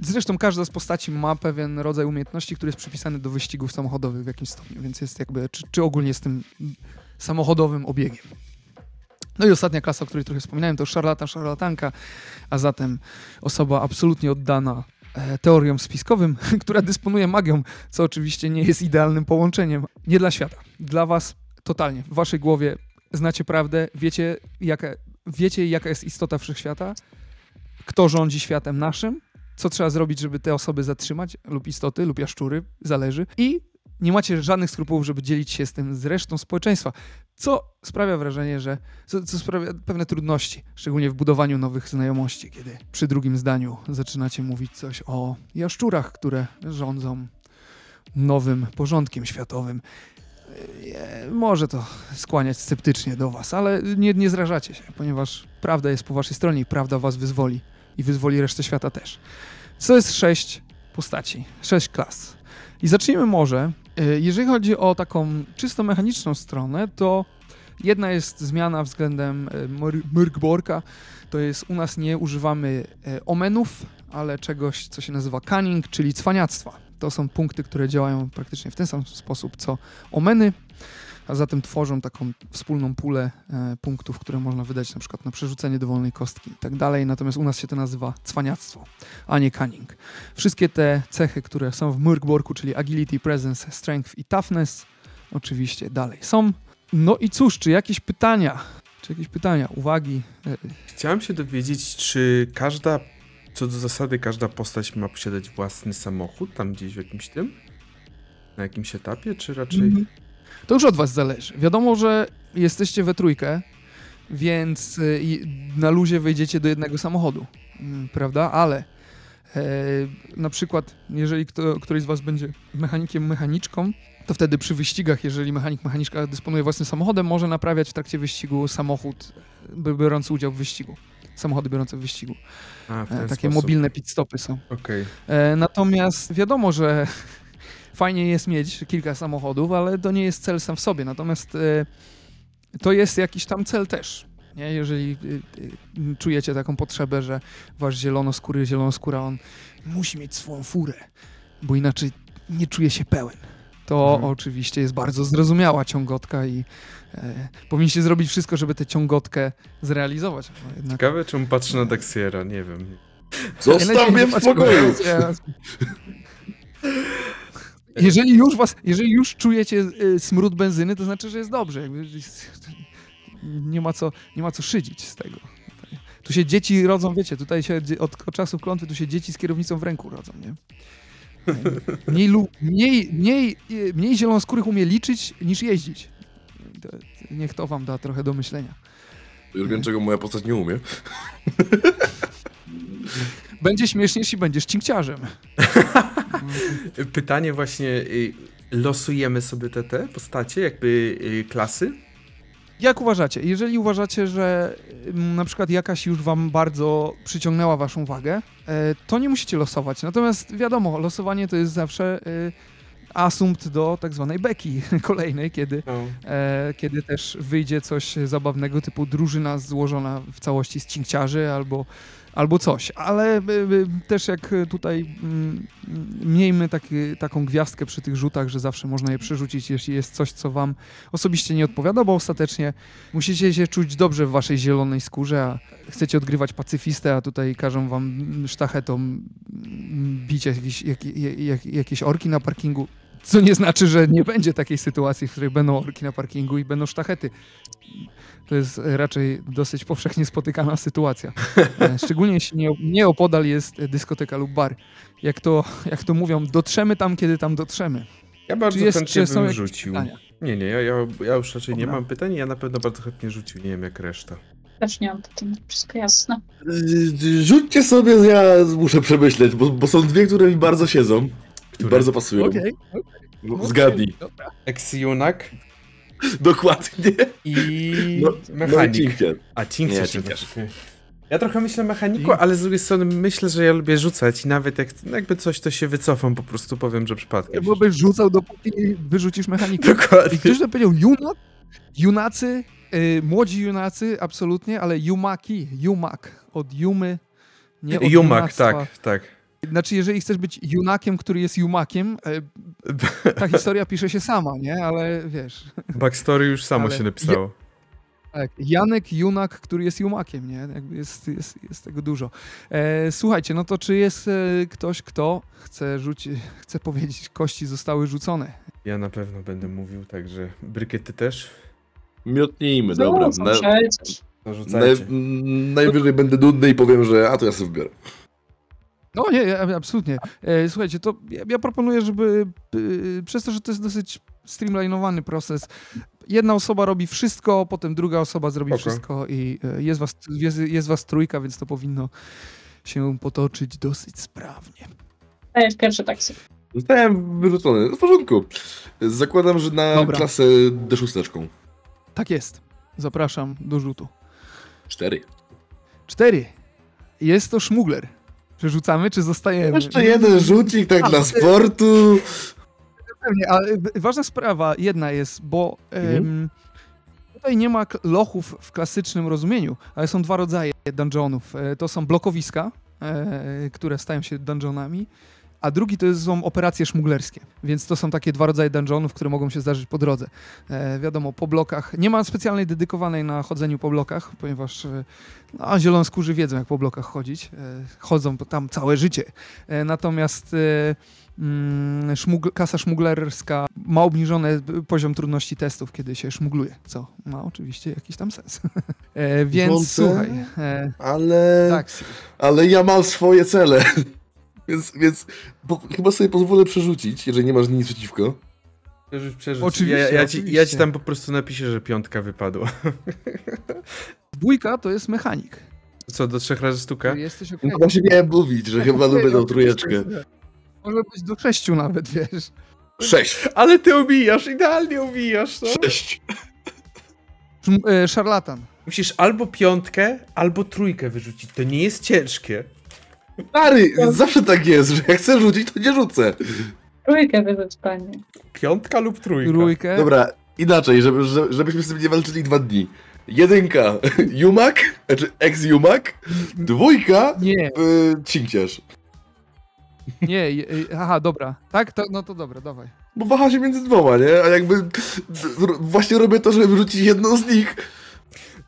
Zresztą każda z postaci ma pewien rodzaj umiejętności, który jest przypisany do wyścigów samochodowych w jakimś stopniu, więc jest jakby, czy, czy ogólnie z tym samochodowym obiegiem. No i ostatnia klasa, o której trochę wspominałem, to szarlatan, szarlatanka, a zatem osoba absolutnie oddana e, teoriom spiskowym, która dysponuje magią, co oczywiście nie jest idealnym połączeniem. Nie dla świata. Dla was totalnie. W waszej głowie znacie prawdę, wiecie jaka, wiecie jaka jest istota wszechświata, kto rządzi światem naszym, co trzeba zrobić, żeby te osoby zatrzymać, lub istoty, lub jaszczury, zależy. I nie macie żadnych skrupułów, żeby dzielić się z tym z resztą społeczeństwa, co sprawia wrażenie, że co, co sprawia pewne trudności, szczególnie w budowaniu nowych znajomości, kiedy przy drugim zdaniu zaczynacie mówić coś o jaszczurach, które rządzą nowym porządkiem światowym. E, Może to skłaniać sceptycznie do was, ale nie, nie zrażacie się, ponieważ prawda jest po waszej stronie i prawda was wyzwoli i wyzwoli resztę świata też. Co jest sześć postaci, sześć klas. I zacznijmy może, jeżeli chodzi o taką czysto mechaniczną stronę, to jedna jest zmiana względem e, Myr- Myrkborka, to jest u nas nie używamy e, omenów, ale czegoś, co się nazywa cunning, czyli cwaniactwa. To są punkty, które działają praktycznie w ten sam sposób co omeny, a zatem tworzą taką wspólną pulę e, punktów, które można wydać na przykład na przerzucenie dowolnej kostki i tak dalej. Natomiast u nas się to nazywa cwaniactwo, a nie cunning. Wszystkie te cechy, które są w Murkborku, czyli agility, presence, strength i toughness, oczywiście dalej są. No i cóż, czy jakieś pytania? Czy jakieś pytania, uwagi? E, Chciałem się dowiedzieć, czy każda, co do zasady, każda postać ma posiadać własny samochód, tam gdzieś w jakimś tym? Na jakimś etapie, czy raczej... Mhm. To już od was zależy. Wiadomo, że jesteście we trójkę, więc y, na luzie wejdziecie do jednego samochodu, mm, prawda? Ale e, na przykład, jeżeli kto, któryś z was będzie mechanikiem, mechaniczką, to wtedy przy wyścigach, jeżeli mechanik, mechaniczka dysponuje własnym samochodem, może naprawiać w trakcie wyścigu samochód, biorący udział w wyścigu. Samochody biorące w wyścigu. A, w E, takie sposób. mobilne pit stopy są. Okej. E, natomiast wiadomo, że fajnie jest mieć kilka samochodów, ale to nie jest cel sam w sobie. Natomiast e, to jest jakiś tam cel też. Nie? Jeżeli e, e, czujecie taką potrzebę, że wasz zielonoskóry, zielonoskóra, on musi mieć swoją furę, bo inaczej nie czuje się pełen. To Mhm. oczywiście jest bardzo zrozumiała ciągotka i e, powinniście zrobić wszystko, żeby tę ciągotkę zrealizować. No, jednak Ciekawe, czemu patrzę na Daxiera, nie wiem. Zostaw mnie w spokoju! Jeżeli już was, jeżeli już czujecie y, smród benzyny, to znaczy, że jest dobrze. Nie ma co, nie ma co szydzić z tego. Tu się dzieci rodzą, wiecie, tutaj się od, od czasów klątwy tu się dzieci z kierownicą w ręku rodzą, nie? Mniej, mniej, mniej, e, mniej zielonoskórych umie liczyć niż jeździć. Niech to wam da trochę do myślenia. Jurgen, czego moja postać nie umie. Będzie śmiesznie, jeśli będziesz cinkciarzem. Pytanie właśnie, y, losujemy sobie te, te postacie, jakby y, klasy? Jak uważacie? Jeżeli uważacie, że mm, na przykład jakaś już wam bardzo przyciągnęła waszą uwagę, e, to nie musicie losować. Natomiast wiadomo, losowanie to jest zawsze e, asumpt do tak zwanej beki kolejnej, kiedy, No. e, kiedy też wyjdzie coś zabawnego typu drużyna złożona w całości z cinkciarzy albo, albo coś. Ale e, e, też jak tutaj mm, miejmy taki, taką gwiazdkę przy tych rzutach, że zawsze można je przerzucić, jeśli jest coś, co wam osobiście nie odpowiada, bo ostatecznie musicie się czuć dobrze w waszej zielonej skórze, a chcecie odgrywać pacyfistę, a tutaj każą wam sztachetą mm, bić jakieś, jak, jak, jakieś orki na parkingu. Co nie znaczy, że nie będzie takiej sytuacji, w której będą orki na parkingu i będą sztachety. To jest raczej dosyć powszechnie spotykana sytuacja. E, Szczególnie jeśli nie, nie opodal jest dyskoteka lub bar. Jak to, jak to mówią, dotrzemy tam, kiedy tam dotrzemy. Ja bardzo Czy jest- chętnie czy bym rzucił. pytania? Nie, nie, ja, ja, ja już raczej nie Dobra. mam pytań, ja na pewno bardzo chętnie rzucił, nie wiem jak reszta. Też nie mam pytań, wszystko jasne. Rzućcie sobie, ja muszę przemyśleć, bo, bo są dwie, które mi bardzo siedzą. I Które? bardzo pasują. No, Zgadnij. Dobra. Dokładnie. i No, No i mechanik. Cinkier. A, Cinkier. Nie, znaczy. Ja trochę myślę mechaniku, Cink. ale z drugiej strony myślę, że ja lubię rzucać i nawet jak jakby coś, to się wycofam, po prostu powiem, że przypadkiem. Bo byś rzucał, dopóki wyrzucisz mechanikę. I Dokładnie. ktoś to powiedział, junak? Junacy, y, młodzi junacy, absolutnie, ale jumaki, jumak, od jumy, nie od Jumak, junactwa. tak, tak. Znaczy, jeżeli chcesz być junakiem, który jest jumakiem, y, ta historia pisze się sama, nie? Ale wiesz, Backstory już samo Ale się napisało. tak, Janek Junak, który jest jumakiem, nie? Jakby jest, jest, jest tego dużo. E, słuchajcie, no to czy jest e, ktoś, kto chce rzucić, chce powiedzieć, kości zostały rzucone? Ja na pewno będę mówił, także brykiety też. Miotnijmy, dobra. No, Na, najwyżej będę nudny i powiem, że a to ja sobie wybiorę. No nie, ja- absolutnie. E, słuchajcie, to ja, ja proponuję, żeby przez to, że to jest dosyć streamlinowany proces, jedna osoba robi wszystko, potem druga osoba zrobi Spoko. wszystko i e, jest was, jest, jest was trójka, więc to powinno się potoczyć dosyć sprawnie. Dajesz pierwszy taksy. Zostałem wyrzucony. W porządku. Zakładam, że na Dobra. klasę D6. Tak jest. Zapraszam do rzutu. Cztery. Cztery. Jest to szmugler. Przerzucamy, czy zostajemy? Jeszcze jeden rzucik tak A, dla ty- sportu. Pewnie, ale ważna sprawa jedna jest, bo em, tutaj nie ma lochów w klasycznym rozumieniu, ale są dwa rodzaje dungeonów. E, To są blokowiska, e, które stają się dungeonami, a drugi to są operacje szmuglerskie. Więc to są takie dwa rodzaje dungeonów, które mogą się zdarzyć po drodze. E, wiadomo, po blokach. Nie ma specjalnej dedykowanej na chodzeniu po blokach, ponieważ e, no, zielonoskórzy wiedzą, jak po blokach chodzić. E, chodzą tam całe życie. E, natomiast e, mm, szmugl- kasa szmuglerska ma obniżony poziom trudności testów, kiedy się szmugluje, co ma oczywiście jakiś tam sens. e, więc Wątę. słuchaj, e, Ale, tak, ale ja mam swoje cele. Więc, więc po, chyba sobie pozwolę przerzucić, jeżeli nie masz nic przeciwko. Przerzuć, przerzuć. Oczywiście, ja, ja, ci, ja ci tam po prostu napiszę, że piątka wypadła. dwójka to jest mechanik. Co, do trzech razy sztuka? Jesteś okej. No właśnie miałem mówić, że chyba lubię tą trójeczkę. Może być do sześciu nawet, wiesz. Sześć. Ale ty ubijasz, idealnie ubijasz, no. Sześć. E, szarlatan. Musisz albo piątkę, albo trójkę wyrzucić. To nie jest ciężkie. Stary, zawsze tak jest, że jak chcę rzucić, to nie rzucę. Trójkę wyrzuć, panie. Piątka lub trójka. Trójkę. Dobra, inaczej, żeby, że- żebyśmy sobie nie walczyli dwa dni. Jedynka, Jumak, znaczy ex-Jumak, dwójka, Nie, y, Cinkciarz. nie, je- e, aha, dobra. Tak, to, no to dobra, dawaj. Bo waha się między dwoma, nie? A jakby d- r- właśnie robię to, żeby wyrzucić jedną z nich.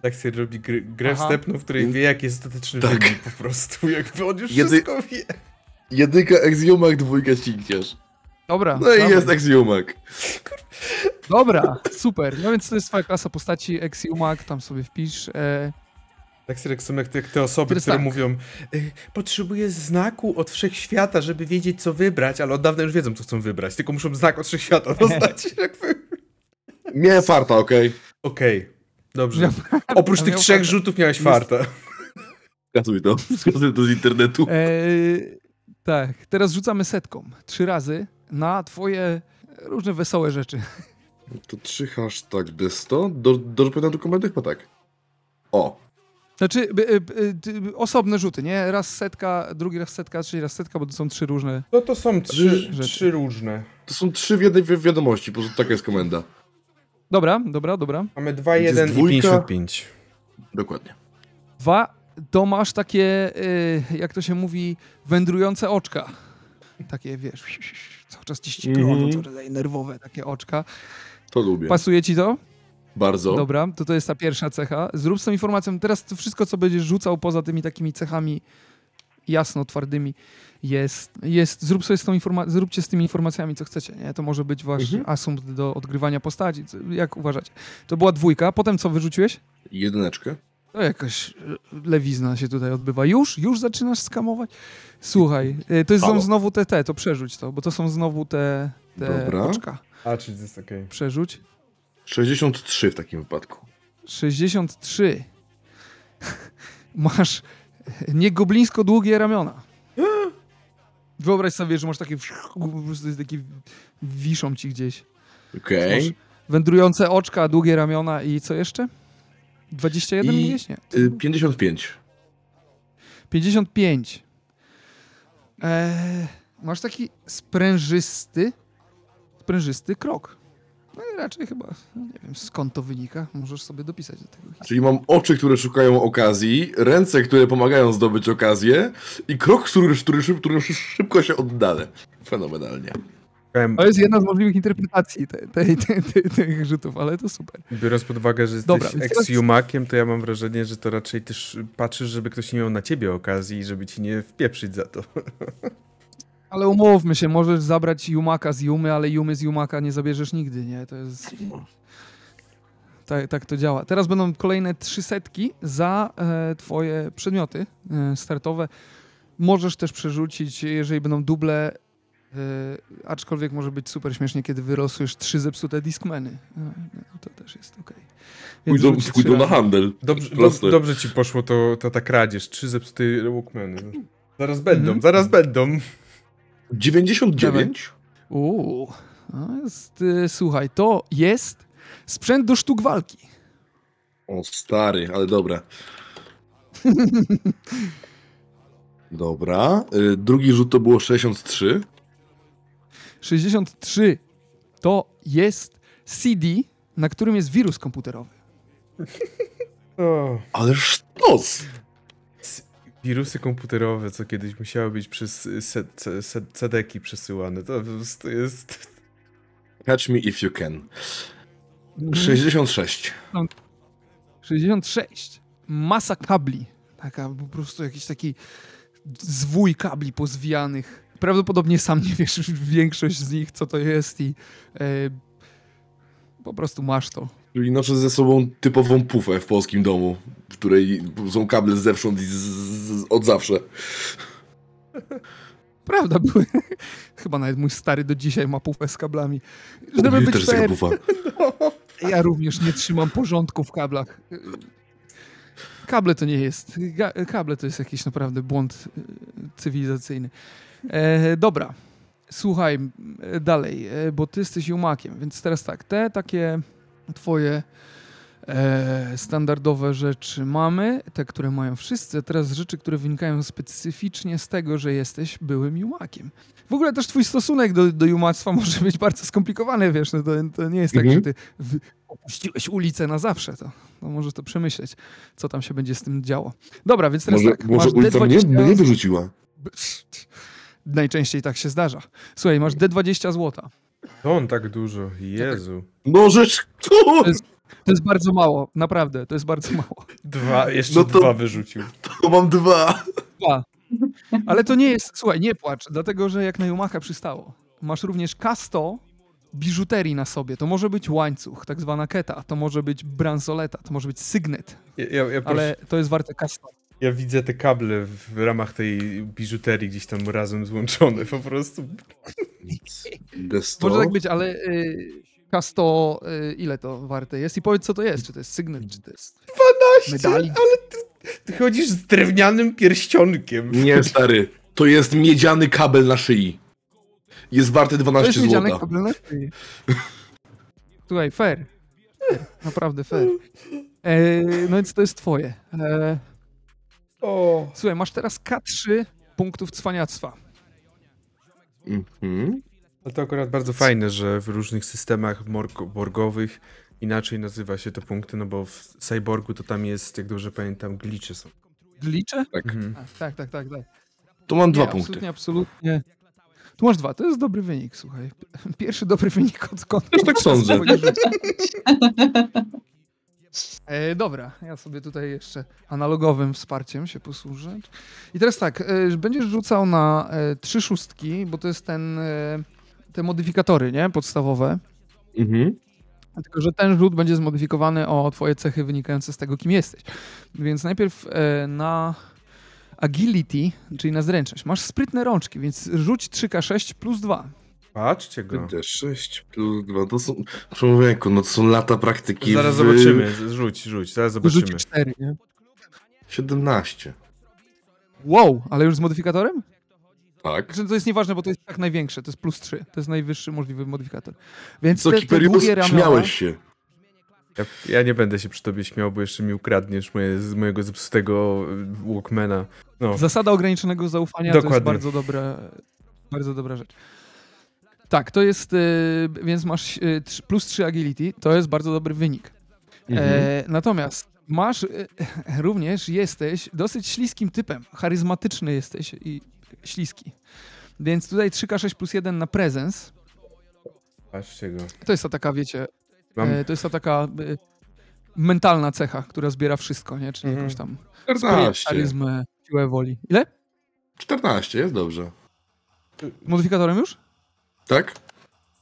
Tak sobie robi gry, grę Aha. wstępną, w której wie, jaki jest ostateczny Tak. wynik po prostu. Jakby on już Jedy- wszystko wie. Jedynka ex-Jumak, dwójka Cinkciarz. Dobra. No i jest ex-Jumak. Dobra, super. No więc to jest twoja klasa postaci, Exiumak, tam sobie wpisz. E, Tak jak są jak te, jak te osoby, które tak. mówią y, potrzebuję znaku od wszechświata, żeby wiedzieć, co wybrać, ale od dawna już wiedzą, co chcą wybrać, tylko muszą znak od wszechświata dostać. Miałem farta, okej? Okej, dobrze. Oprócz ja tych trzech farta. rzutów miałeś Jest- farta. Skasuj to. Skasuj to z internetu. Eee, tak, teraz rzucamy setką. Trzy razy na twoje różne wesołe rzeczy. To trzy hashtag desto. Do, do pamiętam do komendy chyba tak. O. Znaczy, by, y, y, y, osobne rzuty, nie? Raz setka, drugi raz setka, trzeci raz setka, bo to są trzy różne. No to są trzy, trzy różne. To są trzy w jednej wi- wiadomości, po prostu taka jest komenda. Dobra, dobra, dobra. Mamy 2, Jest 1 i dwójka. 55. Dokładnie. Dwa, to masz takie, y, jak to się mówi, wędrujące oczka. Takie, wiesz, cały czas ci cały czas takie nerwowe takie oczka. To lubię. Pasuje ci to? Bardzo. Dobra, to to jest ta pierwsza cecha. Zrób z tą informacją, teraz to wszystko, co będziesz rzucał poza tymi takimi cechami jasno twardymi, jest, jest zrób sobie z tą informa- zróbcie z tymi informacjami, co chcecie, nie? To może być wasz Mhm. asumpt do odgrywania postaci, jak uważacie. To była dwójka, potem co wyrzuciłeś? Jedyneczkę. To jakaś e, lewizna się tutaj odbywa. Już? Już zaczynasz skamować? Słuchaj, e, to są znowu te, te, to przerzuć to, bo to są znowu te, te Dobra. oczka. A, czyli to jest okej. Przerzuć. 63 w takim wypadku. 63. Masz niegoblińsko długie ramiona. Wyobraź sobie, że masz takie po prostu jest takie wiszą ci gdzieś. Okej. Masz wędrujące oczka, długie ramiona i co jeszcze? 21 I-? Nie. Y, 55. 55. Eee, masz taki sprężysty, sprężysty krok. No i raczej chyba, no nie wiem skąd to wynika, możesz sobie dopisać do tego. Czyli mam oczy, które szukają okazji, ręce, które pomagają zdobyć okazję i krok, który, który, szyb, który szybko się oddalę. Fenomenalnie. To jest jedna z możliwych interpretacji te, te, te, te, tych rzutów, ale to super. Biorąc pod uwagę, że jesteś ex-jumakiem, to ja mam wrażenie, że to raczej też patrzysz, żeby ktoś nie miał na ciebie okazji i żeby ci nie wpieprzyć za to. Ale umówmy się, możesz zabrać Jumaka z Jumy, ale Jumy z Jumaka nie zabierzesz nigdy, nie? To jest... Tak, tak to działa. Teraz będą kolejne trzy setki za e, twoje przedmioty e, startowe. Możesz też przerzucić, jeżeli będą duble, e, aczkolwiek może być super śmiesznie, kiedy wyrosujesz trzy zepsute Discmany. E, to też jest okej. Więc Pójdą, na handel. Dobrze, do, dobrze ci poszło to, to ta kradzież. Trzy zepsute Walkmany. Zaraz będą, Mhm. zaraz będą. 99? Uuu, no jest, e, słuchaj, to jest sprzęt do sztuk walki. O stary, ale dobra. Dobra. Y, drugi rzut to było 63. 63 to jest CD, na którym jest wirus komputerowy. Ale sztos! Wirusy komputerowe, co kiedyś musiały być przez se, cedeki przesyłane. To po prostu jest... Catch me if you can. Mhm. 66. 66. Masa kabli. Taka po prostu jakiś taki zwój kabli pozwijanych. Prawdopodobnie sam nie wiesz większość z nich, co to jest i e, po prostu masz to. Czyli noszę ze sobą typową pufę w polskim domu, w której są kable zewsząd i z, z, od zawsze. Prawda, były. Chyba nawet mój stary do dzisiaj ma pufę z kablami. Żeby być też fair, pufa. Ja również nie trzymam porządku w kablach. Kable to nie jest. Kable to jest jakiś naprawdę błąd e, cywilizacyjny. E, dobra. Słuchaj, e, dalej, e, bo ty jesteś jumakiem, więc teraz tak, te takie twoje e, standardowe rzeczy mamy, te, które mają wszyscy, a teraz rzeczy, które wynikają specyficznie z tego, że jesteś byłym jumakiem. W ogóle też twój stosunek do, do jumactwa może być bardzo skomplikowany, wiesz, no to, to nie jest tak, Mhm. że ty w, opuściłeś ulicę na zawsze, to, to możesz to przemyśleć, co tam się będzie z tym działo. Dobra, więc teraz Może, tak, może masz ulica mnie, D20... mnie wyrzuciła. Najczęściej tak się zdarza. Słuchaj, masz D20 złota. To on tak dużo. Jezu. No rzecz, tu! To jest, to jest bardzo mało, naprawdę, to jest bardzo mało. Dwa, jeszcze No to- dwa wyrzucił. To mam dwa. Dwa. Ale to nie jest, słuchaj, nie płacz, dlatego że jak na Jumacha przystało. Masz również K100 biżuterii na sobie. To może być łańcuch, tak zwana keta, to może być bransoleta, to może być sygnet, Ja, ja, ja, ale to jest warte custom. Ja widzę te kable w ramach tej biżuterii gdzieś tam razem złączone po prostu. Nic. Może tak być, ale y, Kasto, y, ile to warte jest? I powiedz, co to jest. Czy to jest sygnet, czy to jest 12, medalik? ale ty, ty chodzisz z drewnianym pierścionkiem. Nie, stary. To jest miedziany kabel na szyi. Jest warty To 12 jest miedziany złota. kabel na szyi. Słuchaj, fair. fair. Naprawdę fair. E, no więc to jest twoje. E, O. słuchaj, masz teraz K3 punktów cwaniactwa. Mhm. Ale to akurat bardzo fajne, że w różnych systemach borgowych inaczej nazywa się te punkty, no bo w Cyborgu to tam jest, jak dobrze pamiętam, glicze są. Glicze? Tak. Mhm. A, tak, tak, tak, tak. To mam dwa Nie, punkty. Absolutnie, absolutnie. Tu masz dwa, to jest dobry wynik, słuchaj. Pierwszy dobry wynik odkąd. Też tak sądzę. E, dobra, ja sobie tutaj jeszcze analogowym wsparciem się posłużę. I teraz tak, e, będziesz rzucał na e, trzy szóstki, bo to jest ten, e, te modyfikatory, nie? Podstawowe. Mhm. Tylko, że ten rzut będzie zmodyfikowany o twoje cechy wynikające z tego, kim jesteś. Więc najpierw e, na agility, czyli na zręczność. Masz sprytne rączki, więc rzuć 3K6 plus 2. Patrzcie go. D6 plus 2 to są. Człowieku, no to są lata praktyki. Zaraz w... zobaczymy, rzuć, rzuć, zaraz zobaczymy. Rzuć 4, nie? 17. Wow, ale już z modyfikatorem? Tak. Znaczy, to jest nieważne, bo to jest tak największe, to jest plus 3. To jest najwyższy możliwy modyfikator. Więc Co, te, te Kiperius? długie ramiona... Śmiałeś się. Ja, ja nie będę się przy tobie śmiał, bo jeszcze mi ukradniesz moje, z mojego zepsutego y, Walkmana. No, Zasada ograniczonego zaufania to jest Dokładnie. bardzo dobra, bardzo dobra rzecz. Tak, to jest, y, więc masz y, plus 3 agility, to jest bardzo dobry wynik. Mhm. E, natomiast masz, y, również jesteś dosyć śliskim typem, charyzmatyczny jesteś i śliski. Więc tutaj 3K6 plus 1 na prezens, patrzcie go. to jest ta taka, wiecie, Mam, e, to jest ta taka y, mentalna cecha, która zbiera wszystko, nie? Czyli Mhm. jakąś tam 14. charyzmę, siłę woli. Ile? 14, jest dobrze. Modyfikatorem już? Tak?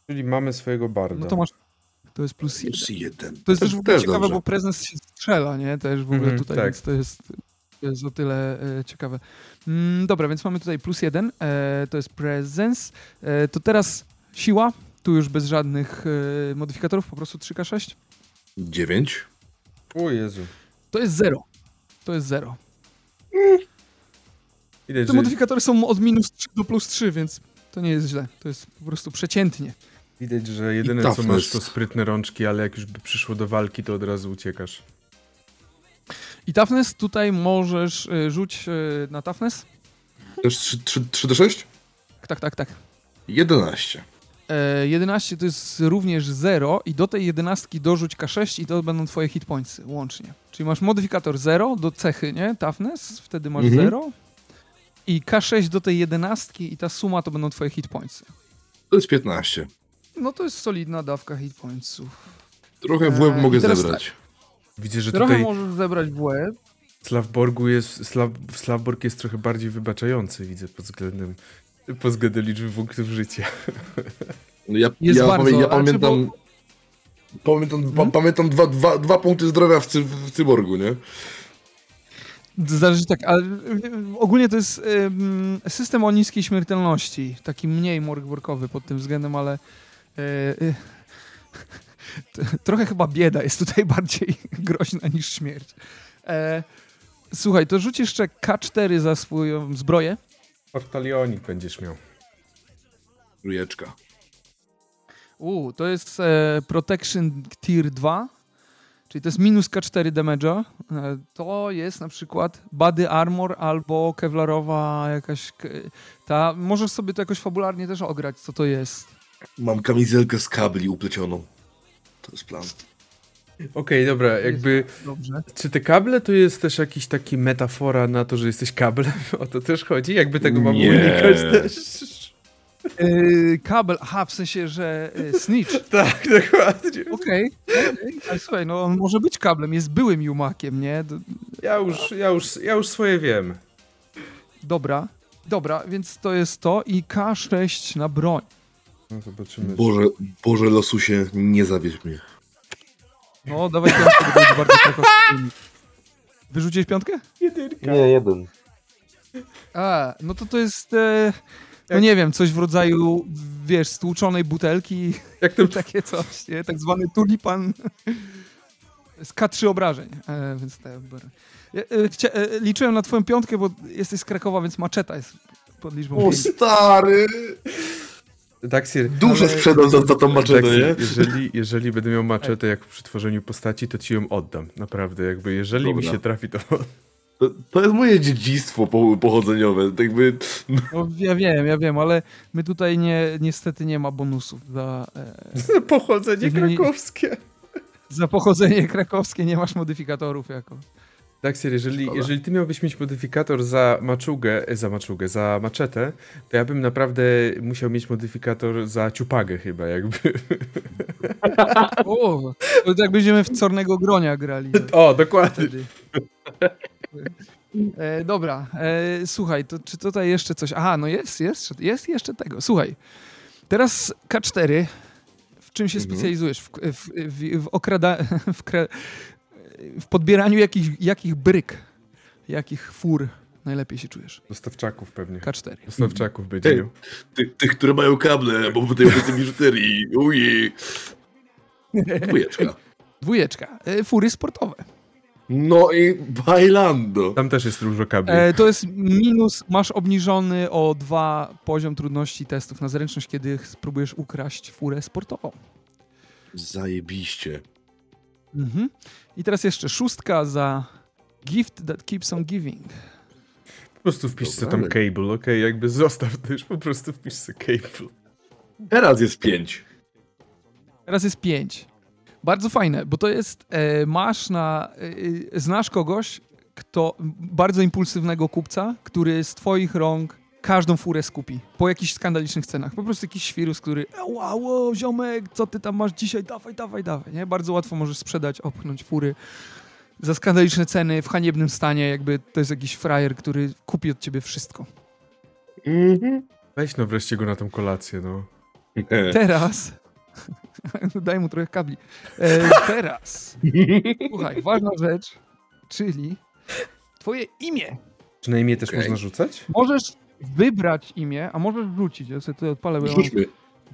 czyli mamy swojego barda. No to masz, to jest plus 1. Plus 1. To jest też w ogóle ciekawe, dobrze. bo prezens się strzela, nie? Też w ogóle Mhm, tutaj, tak. więc to jest, to jest o tyle e, ciekawe. Mm, dobra, więc mamy tutaj plus jeden, e, to jest prezens. E, to teraz siła, tu już bez żadnych e, modyfikatorów, po prostu 3K6. 9. O Jezu. To jest 0. To jest 0. Widać, Te modyfikatory są od minus 3 do plus 3, więc to nie jest źle. To jest po prostu przeciętnie. widać, że jedyne co masz to sprytne rączki, ale jak już by przyszło do walki, to od razu uciekasz. I toughness tutaj możesz e, rzuć e, na toughness. Też 3, 3, 3 do 6? Tak, tak, tak. 11. E, 11 to jest również 0 i do tej 11 dorzuć K6 i to będą twoje hit pointsy łącznie. Czyli masz modyfikator 0 do cechy, nie? Toughness, wtedy masz Mhm. 0 i K6 do tej 11 i ta suma to będą twoje hit pointsy. To jest 15. No to jest solidna dawka hit pointsów. Trochę w łeb Eee, mogę zebrać. Widzę, że Trochę tutaj możesz zebrać w łeb. w Slavborgu jest, Slav, Slavborg jest trochę bardziej wybaczający, widzę, pod względem, pod względem liczby punktów życia. No Ja, Jest ja, bardzo, ja pamiętam. Pamiętam, pa, Hmm? pamiętam dwa, dwa, dwa punkty zdrowia w, cy, w cyborgu, nie? Zależy tak, ale y, ogólnie to jest system o niskiej śmiertelności, taki mniej morgworkowy pod tym względem, ale y, y, trochę chyba bieda jest tutaj bardziej groźna niż śmierć. E, słuchaj, to rzuć jeszcze K4 za swoją zbroję. Portalionik będziesz miał. Rujeczka. U, to jest e, Protection Tier 2, czyli to jest minus K4 damage'a. E, to jest na przykład Body Armor albo kevlarowa jakaś... Ta, możesz sobie to jakoś fabularnie też ograć, co to jest. Mam kamizelkę z kabli uplecioną. To jest plan. Okej, dobra, jakby, Dobrze. czy te kable to jest też jakiś taki metafora na to, że jesteś kablem? O to też chodzi? Jakby tego Nie. unikać też? E, kabel, aha, w sensie, że e, snitch. Tak, dokładnie. Okej, okej. ale słuchaj, no on może być kablem, jest byłym Jumakiem, nie? D- Ja już, ja już, ja już swoje wiem. Dobra, dobra, więc to jest to i K6 na broń. No zobaczymy. Boże, Boże losusie, nie zawieź mnie. No, dawaj piątkę, bo to będzie bardzo krakowski. Wyrzuciłeś piątkę? Jedynka. Nie, jeden. A, no to to jest, e, no nie wiem, coś w rodzaju, wiesz, stłuczonej butelki, Jak to takie coś, nie? Tak zwany tulipan z K3 obrażeń, e, więc tak. jakby- Ja, e, chcia, e, liczyłem na twoją piątkę, bo jesteś z Krakowa, więc maczeta jest pod liczbą O 5. stary! Daxir, Duże Ale- sprzedał za, za tą maczetę, Daxir, nie? jeżeli, jeżeli będę miał maczetę jak przy tworzeniu postaci, to ci ją oddam. Naprawdę, jakby jeżeli mi Dobra. się trafi, to To, to jest moje dziedzictwo po, pochodzeniowe. Tak jakby, No, ja wiem, ja wiem, ale my tutaj nie, niestety nie ma bonusów za, e, pochodzenie Nie- krakowskie. za pochodzenie krakowskie, nie masz modyfikatorów jako. Daxir, jeżeli, Szkoda. jeżeli ty miałbyś mieć modyfikator za maczugę, e, za maczugę, za maczetę, to ja bym naprawdę musiał mieć modyfikator za ciupagę chyba, jakby. O, to jak będziemy w Cornego Gronia grali. O, dokładnie. wtedy. E, dobra, e, słuchaj, to, czy tutaj jeszcze coś? Aha, no jest, jest, jest jeszcze tego. Słuchaj, teraz K4, w czym się Mhm. specjalizujesz? W, w, w, w, okrada, w, kra, w podbieraniu jakich, jakich bryk, jakich fur najlepiej się czujesz? Dostawczaków pewnie. K4. Dostawczaków będzie Ej. miał. Ty, tych, które mają kable, bo tutaj więcej biżuterii. Ujej. Dwójeczka. Dwójeczka, e, fury sportowe. No i bailando. Tam też jest dużo kabli. E, to jest minus, masz obniżony o dwa poziom trudności testów na zręczność, kiedy spróbujesz ukraść furę sportową. Zajebiście. Mhm. I teraz jeszcze szóstka za gift that keeps on giving. Po prostu wpisz sobie tam cable, okej? Jakby zostaw to już, po prostu wpisz sobie cable. Teraz jest pięć. Teraz jest pięć. Bardzo fajne, bo to jest, e, masz na, e, znasz kogoś, kto, bardzo impulsywnego kupca, który z twoich rąk każdą furę skupi. Po jakichś skandalicznych cenach. Po prostu jakiś świrus, który e, wow, wow, ziomek, co ty tam masz dzisiaj, dawaj, dawaj, dawaj. Nie? Bardzo łatwo możesz sprzedać, opchnąć fury za skandaliczne ceny, w haniebnym stanie, jakby to jest jakiś frajer, który kupi od ciebie wszystko. Mhm. Weź no wreszcie go na tą kolację, no. Teraz. Daj mu trochę kabli. E, teraz. Słuchaj, ważna rzecz, czyli twoje imię. Czy na imię też Okej. można rzucać? Możesz wybrać imię, a możesz wrzucić. Ja sobie tutaj odpalę, Rzućmy.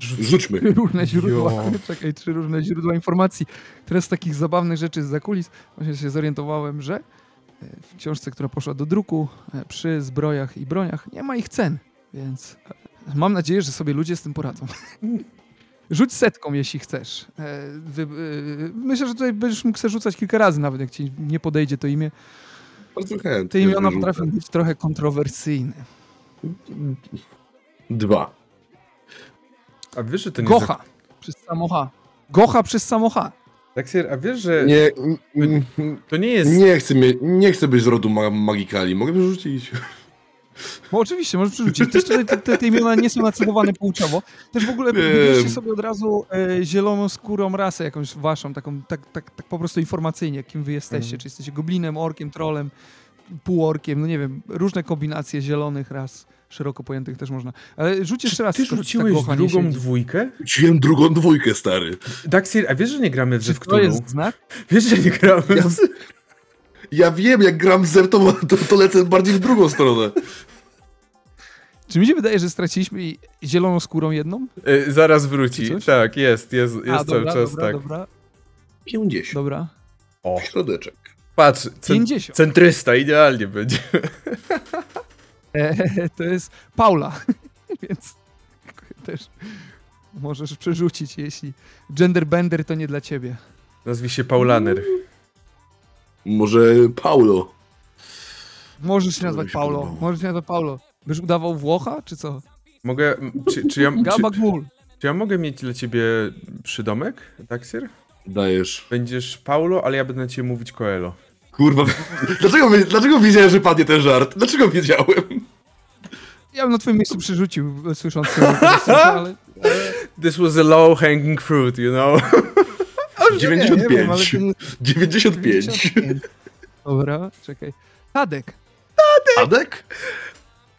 Rzućmy. różne źródła. Jo. Czekaj, trzy różne źródła informacji. Teraz z takich zabawnych rzeczy z zakulis właśnie się zorientowałem, że e, w książce, która poszła do druku, e, przy zbrojach i broniach nie ma ich cen, więc e, mam nadzieję, że sobie ludzie z tym poradzą. Rzuć setką, jeśli chcesz. E, e, myślę, że tutaj będziesz mógł rzucać kilka razy, nawet jak ci nie podejdzie to imię. Bardzo chętnie. Te imiona wyrzucę. potrafią być trochę kontrowersyjne. Dwa. A wiesz, że to nie... Gocha przez samocha. Gocha przez samocha. Daxir, a wiesz, że Nie, to nie jest... nie, chcę nie chcę być z rodu ma magikali. Mogę wyrzucić. Bo oczywiście, możesz przerzucić. Też tutaj te, te, te imiona nie są nacechowane płciowo. Też w ogóle wybierzcie sobie od razu e, zieloną skórą rasę jakąś waszą, taką, tak, tak, tak po prostu informacyjnie, kim wy jesteście. Mhm. Czy jesteście goblinem, orkiem, trolem, półorkiem, no nie wiem, różne kombinacje zielonych ras, szeroko pojętych też można. Ale rzuć jeszcze raz. Ty tylko, żeby ta rzuciłeś nie drugą siedzi. dwójkę? Rzuciłem drugą dwójkę, stary. Daxir, a wiesz, że nie gramy w Czy to jest znak? Wiesz, że nie gramy Ja- w... Ja wiem, jak gram z Zer, to, to, to lecę bardziej w drugą stronę. Czy mi się wydaje, że straciliśmy zieloną skórą jedną? E, zaraz wróci. Tak, jest, jest, jest A, cały dobra, czas dobra, tak. dobra, 50. dobra. O, Środeczek. patrz, cen, 50. centrysta, idealnie będzie. E, to jest Paula, więc też możesz przerzucić, jeśli genderbender to nie dla ciebie. Nazwij się Paulaner. Może Paulo. Możesz się się Paulo, możesz się nazwać Paulo. Byś udawał Włocha, czy co? Mogę, czy, czy, ja, czy, Gabagul. czy ja mogę mieć dla ciebie przydomek, Daxir? Dajesz. Będziesz Paulo, ale ja będę na ciebie mówić Coelho. Kurwa, dlaczego, dlaczego wiedziałem, że padnie ten żart? Dlaczego wiedziałem? Ja bym na twoim miejscu przerzucił, słysząc to, ale... This was a low hanging fruit, you know? Nie, nie wiem, ale 95. to nie- 95. Dobra, czekaj. Tadek. Tadek?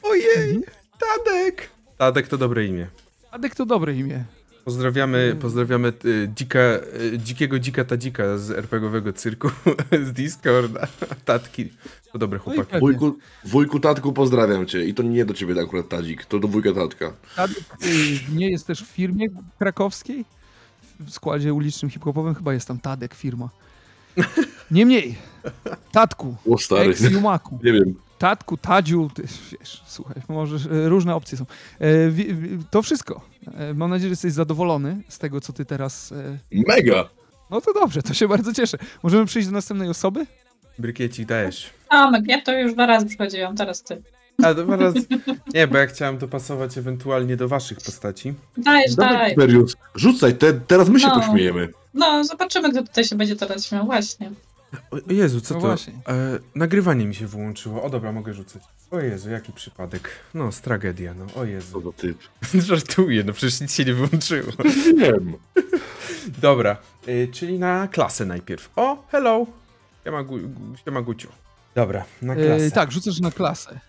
Ojej, Tadek! Tadek to dobre imię. Tadek to dobre imię. Pozdrawiamy, pozdrawiamy y, dzika, y, dzikiego dzika tadzika z RPGowego cyrku z Discorda. Tatki. To dobre No chłopaki. pewnie. Wujku, wujku tatku, pozdrawiam cię. I to nie do ciebie akurat Tadzik, to do wujka tatka. Tadek y, nie jest też w firmie krakowskiej? W składzie ulicznym hip-hopowym chyba jest tam Tadek firma. Niemniej, Tatku, O stary, ex Jumaku, nie wiem. Tatku, Tadziu, ty, wiesz, słuchaj, możesz, e, różne opcje są. E, wi, wi, to wszystko. E, mam nadzieję, że jesteś zadowolony z tego, co ty teraz... E, Mega! no to dobrze, to się bardzo cieszę. Możemy przejść do następnej osoby? Brykiecik dajesz. Tomek, ja to już dwa razy przychodziłam, teraz ty. A to teraz... Nie, bo ja chciałem dopasować ewentualnie do waszych postaci. Dajesz, Dawaj, daj. Tiberius, rzucaj, te, teraz my się No. pośmiejemy. No, zobaczymy, kto tutaj się będzie teraz śmiał. Właśnie. O o Jezu, co No to? właśnie. E, nagrywanie mi się wyłączyło. O dobra, mogę rzucać. O Jezu, jaki przypadek. No, z tragedia, no. O Co Jezu. za typ. Żartuję, no przecież nic się nie wyłączyło. Wiem. Dobra, y, czyli na klasę najpierw. O, hello! Siema, gu, gu, siema Guciu. Dobra, na klasę. E, tak, rzucasz na klasę.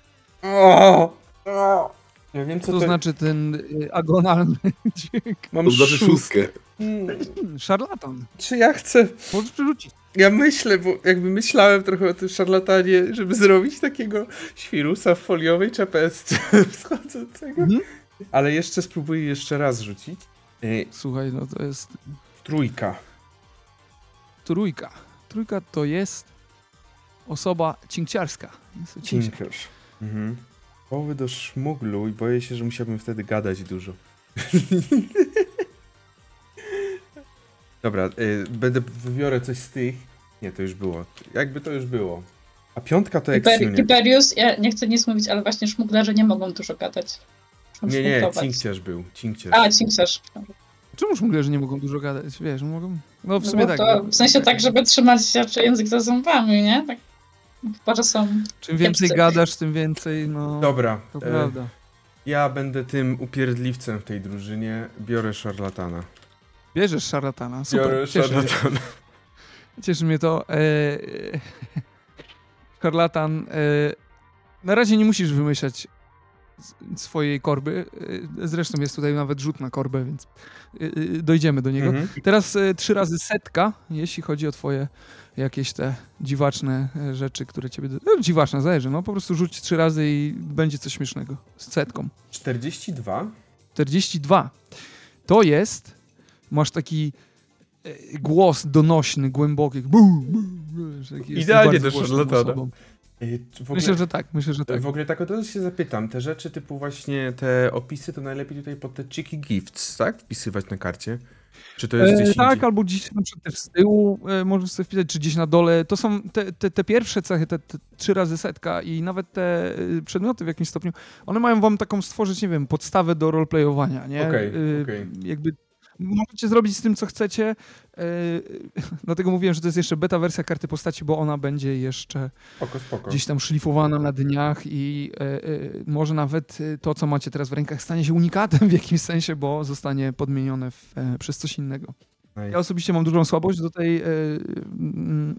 O! O! Ja wiem, co To to, znaczy ten e, agonalny dźwięk. Mam To znaczy szóstkę. szóstkę. Mm, Szarlatan. Czy ja chcę... Możesz przerzucić. Ja myślę, bo jakby myślałem trochę o tym szarlatanie, żeby zrobić takiego świrusa w foliowej czapeczce wschodzącego. Mhm. Ale jeszcze spróbuję jeszcze raz rzucić. Y, Słuchaj, no to jest trójka. trójka. Trójka to jest osoba cinkciarska. Jest to cinkciar. Cinkerz. Mhm. Połowy do szmuglu i boję się, że musiałbym wtedy gadać dużo. Dobra, y, będę wybiorę coś z tych. Nie, to już było. Jakby to już było. A piątka to Hiper, Exunię. Hiperius, ja nie chcę nic mówić, ale właśnie szmuglerze nie mogą dużo gadać. Muszą Nie, nie, szmugować. cinkciarz był. Cinkciarz. A, cinkciarz. Czemu szmuglerzy nie mogą dużo gadać? Wiesz, mogą... No w No sumie bo tak. to, no. w sensie tak, żeby trzymać raczej język za zębami, nie? Tak. Że są. Czym więcej kiepscy. gadasz, tym więcej, no... Dobra, To e, prawda. ja będę tym upierdliwcem w tej drużynie. Biorę szarlatana. Bierzesz szarlatana, super. Biorę Cieszy mnie, szarlatana. cieszy mnie to. E, e, szarlatan, e, na razie nie musisz wymyślać swojej korby. E, Zresztą jest tutaj nawet rzut na korbę, więc e, e, dojdziemy do niego. Mhm. Teraz trzy razy setka, jeśli chodzi o twoje jakieś te dziwaczne rzeczy, które ciebie... No, dziwaczne, zależy. No po prostu rzuć trzy razy i będzie coś śmiesznego. Z setką. 42. 42. To jest... Masz taki głos donośny, głęboki. Bu, bu, bu, że taki jesteś Idealnie bardzo do ogóle- Myślę, że tak, myślę, że tak. W ogóle tak od razu się zapytam, te rzeczy typu właśnie te opisy to najlepiej tutaj pod te cheeky gifts, tak? Wpisywać na karcie? Czy to jest E, gdzieś tak, indziej? albo gdzieś na przykład też z tyłu e, możesz sobie wpisać, czy gdzieś na dole. To są te, te, te pierwsze cechy, te, te trzy razy setka i nawet te e, przedmioty w jakimś stopniu, one mają wam taką stworzyć, nie wiem, podstawę do roleplayowania, nie? Okej, E, okej. Jakby możecie zrobić z tym, co chcecie. E, dlatego mówiłem, że to jest jeszcze beta wersja karty postaci, bo ona będzie jeszcze Spoko, spoko. gdzieś tam szlifowana na dniach i e, e, może nawet to, co macie teraz w rękach, stanie się unikatem w jakimś sensie, bo zostanie podmienione w, przez coś innego. Ja osobiście mam dużą słabość do tej. Mm,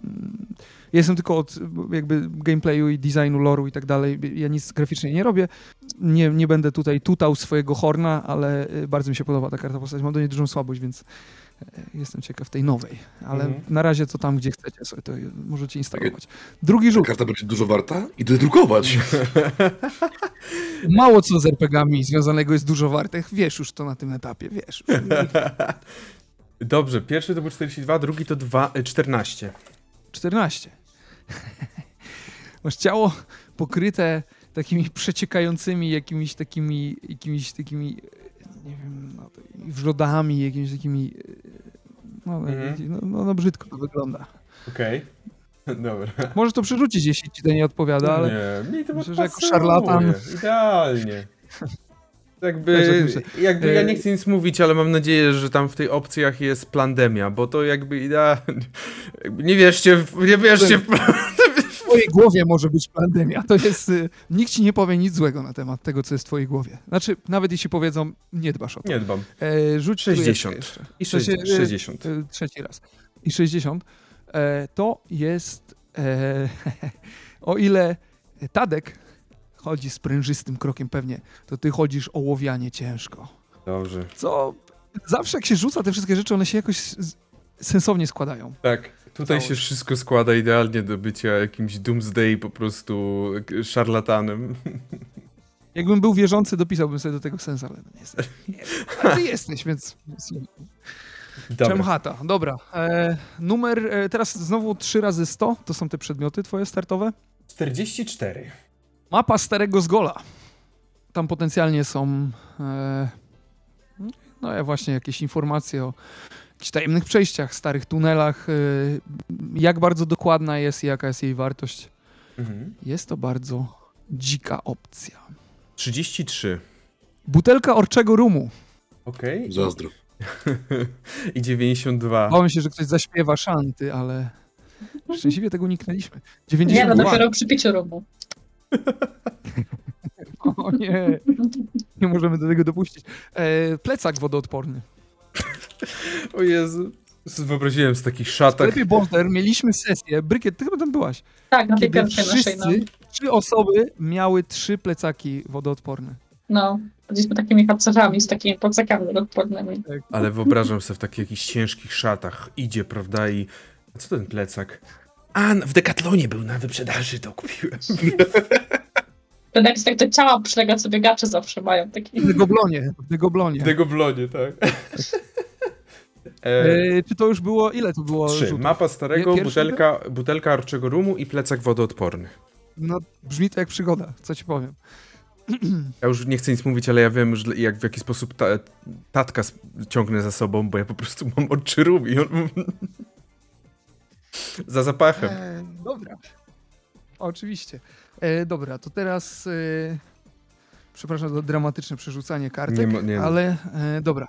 jestem tylko od jakby gameplayu i designu, loru i tak dalej. Ja nic graficznie nie robię. Nie, nie będę tutaj tutał swojego horna, ale e, bardzo mi się podoba ta karta postać. Mam do niej dużą słabość, więc e, jestem ciekaw tej nowej. Ale Mhm. na razie to tam, gdzie chcecie sobie to możecie instalować. Drugi rzut. Karta będzie dużo warta i to drukować. Mało co z RPGami związanego jest dużo wartych. Wiesz już to na tym etapie, wiesz. Dobrze, pierwszy to był 42, drugi to 2, e, 14. 14. Masz ciało pokryte takimi przeciekającymi jakimiś takimi, jakimiś takimi, nie wiem, no, wrzodami, jakimiś takimi, no, Mhm. no, no, no brzydko to wygląda. Okej. Dobra. Możesz to przerzucić, jeśli ci to nie odpowiada, ale Nie, mi to myślę, że jako szarlatan- Idealnie. Jakby, jakby ja nie E, chcę nic mówić, ale mam nadzieję, że tam w tej opcjach jest plandemia, bo to jakby idealnie. Nie wierzcie, w, nie wierzcie w w twojej głowie może być pandemia. To jest, y, nikt ci nie powie nic złego na temat tego, co jest w twojej głowie. Znaczy, nawet jeśli powiedzą, nie dbasz o to. Nie dbam. E, rzuć trójeczkę 60. jeszcze. I W sensie, 60. e, 60. Y, trzeci raz. I 60. E, to jest. E, o ile Tadek chodzi sprężystym krokiem pewnie, to ty chodzisz ołowianie ciężko. Dobrze. Co zawsze jak się rzuca te wszystkie rzeczy, one się jakoś sensownie składają. Tak, tutaj Całość. się wszystko składa idealnie do bycia jakimś doomsday po prostu szarlatanem. Jakbym był wierzący, dopisałbym sobie do tego sens, ale no niestety nie. Ale ty jesteś, więc... Dobra. Czemchata, dobra. E, numer, e, teraz znowu 3 razy 100, to są te przedmioty twoje startowe. 44. Mapa Starego Zgola. Tam potencjalnie są e, no ja właśnie jakieś informacje o jakichś tajemnych przejściach, starych tunelach, e, jak bardzo dokładna jest i jaka jest jej wartość. Mhm. Jest to bardzo dzika opcja. 33. Butelka orczego rumu. Okej. Zazdro. I 92. Bałem się, że ktoś zaśpiewa szanty, ale szczęśliwie tego uniknęliśmy. Nie, no 92. dopiero przy piciu rumu. O nie, nie możemy do tego dopuścić. E, plecak wodoodporny. O Jezu. Wyobraziłem z takich W szatach. sklepie Boulder mieliśmy sesję. Brykiet, ty chyba tam byłaś. Tak, na tej pierwszej naszej, no. wszyscy, trzy osoby miały trzy plecaki wodoodporne. No, chodziliśmy takimi harcerzami z takimi plecakami odpornymi. Ale wyobrażam sobie w takich jakichś ciężkich szatach. Idzie, prawda? I. A co ten plecak? A, w Decathlonie był na wyprzedaży, to kupiłem. Ten jak tak do ciała przylega, co biegacze zawsze mają taki. W Negoblonie. W Negoblonie. W Degoblonie, tak. E, czy to już było, ile to było trzy. rzutów? Mapa starego, Pierwszy butelka, butelka arczego rumu i plecak wodoodporny. No, brzmi to jak przygoda, co ci powiem. Ja już nie chcę nic mówić, ale ja wiem, że jak w jaki sposób ta, tatka ciągnę za sobą, bo ja po prostu mam oczy rum i on... za zapachem. E, dobra. Oczywiście. E, dobra, to teraz. E, przepraszam za dramatyczne przerzucanie kartek, Nie nie. ale e, dobra.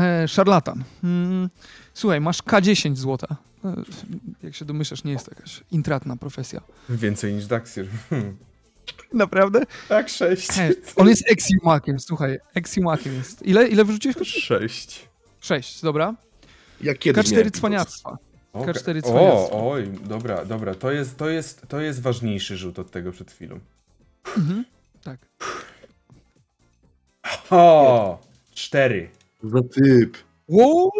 E, szarlatan. Mm, słuchaj, masz K10 złota. E, jak się domyślasz, nie jest to jakaś intratna profesja. Więcej niż Daxir. Hmm. Naprawdę? Tak, sześć. E, on jest exiumakiem, słuchaj. Exiumakiem jest. Ile, ile wyrzuciłeś? Sześć. 6, dobra. Ja kiedyś K4 miałem cwaniactwa. Okej. K4 O, cwaniactwo. oj, dobra, dobra. To jest, to, jest, to jest ważniejszy rzut od tego przed chwilą. Mhm. Tak. O, cztery. Za typ. Wow!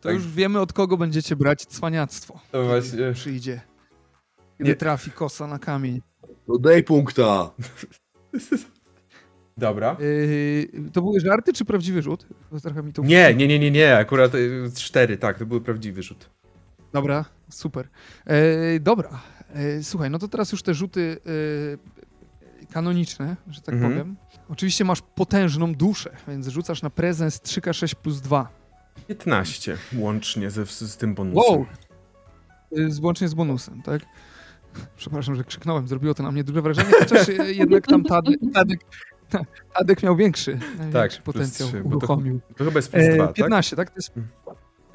To Tak. już wiemy, od kogo będziecie brać cwaniactwo. To właśnie... przyjdzie. Kiedy Nie. trafi kosa na kamień. No daj punkta. Dobra. Yy, to były żarty czy prawdziwy rzut? Bo trochę mi to... Nie, nie, nie, nie, nie. Akurat y, cztery, tak, to był prawdziwy rzut. Dobra, super. Yy, dobra, yy, słuchaj, no to teraz już te rzuty yy, kanoniczne, że tak Mhm. powiem. Oczywiście masz potężną duszę, więc rzucasz na prezens 3K6 plus 2. 15 łącznie ze, z tym bonusem. Wow! Yy, z- łącznie z bonusem, tak? Przepraszam, że krzyknąłem, zrobiło to na mnie duże wrażenie, chociaż yy, jednak tam Tadek, Tadek, Tadek miał większy, większy Tak, plus potencjał, trzy, bo to- uruchomił. To chyba jest plus E, dwa, 15, tak? To jest, to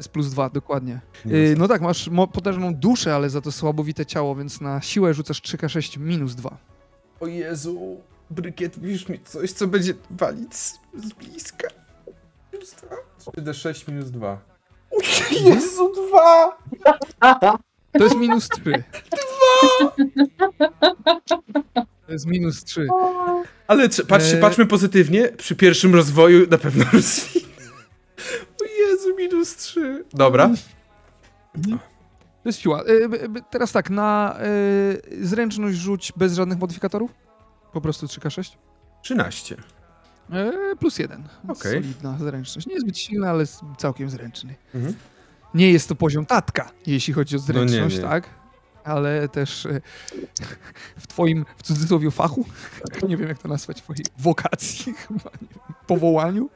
jest plus 2, dokładnie. Nie jest. no tak, masz mo- potężną duszę, ale za to słabowite ciało, więc na siłę rzucasz 3K6 minus 2. O Jezu, Brykiet, mówisz mi coś, co będzie walić z, z bliska. Minus dwa. 3D6 minus 2. O Jezu, dwa! To jest minus 3. To jest minus 3. Ale patrzcie, E- patrzmy pozytywnie, przy pierwszym rozwoju na pewno rozwinę. Minus 3. Dobra. To jest siła. E, b- b- teraz tak, na zręczność rzuć bez żadnych modyfikatorów. Po prostu 3K6. 13. E, plus 1. Okej. Solidna zręczność. Nie jest zbyt silna, ale całkiem zręczny. Mhm. Nie jest to poziom tatka, jeśli chodzi o No nie, zręczność, nie. tak? Ale też w twoim, w cudzysłowie, fachu, nie wiem jak to nazwać, twojej wokacji chyba, nie powołaniu,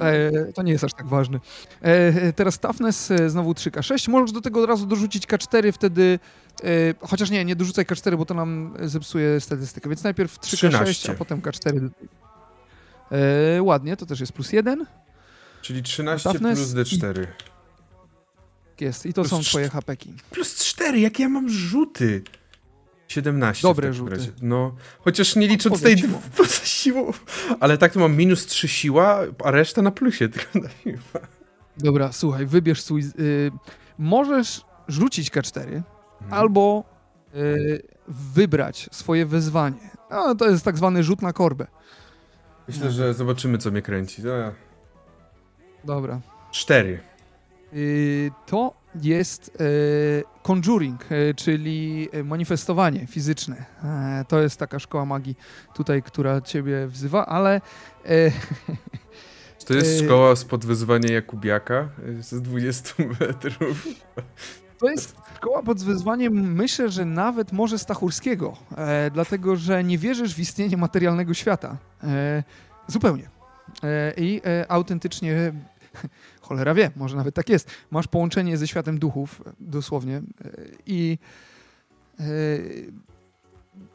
e, to nie jest aż tak ważne. E, teraz toughness, e, znowu 3K6, możesz do tego od razu dorzucić K4, wtedy, e, chociaż nie, nie dorzucaj K4, bo to nam zepsuje statystykę, więc najpierw 3K6, 13. a potem K4. E, ładnie, to też jest plus 1. Czyli 13 Toughness plus D4. Jest, i to Plus są twoje hapeki. Plus 4, jakie ja mam rzuty? 17. Dobre w rzuty. razie. No, chociaż nie licząc tej poza siłą. Ale tak to mam minus 3 siła, a reszta na plusie tylko na siła. Dobra, słuchaj, wybierz swój. Y, możesz rzucić K4 Mhm. albo y, wybrać swoje wyzwanie. No, to jest tak zwany rzut na korbę. Myślę, że zobaczymy, co mnie kręci. No, Dobra. Cztery. Y, To jest y, conjuring, y, czyli manifestowanie fizyczne. E, To jest taka szkoła magii tutaj, która ciebie wzywa, ale e, Czy to jest szkoła spod wyzwania Jakubiaka z 20 metrów? to jest szkoła pod wyzwaniem, myślę, że nawet może Stachurskiego, e, dlatego że nie wierzysz w istnienie materialnego świata. E, Zupełnie. E, I e, autentycznie, cholera wie, może nawet tak jest, masz połączenie ze światem duchów, dosłownie, e, i e,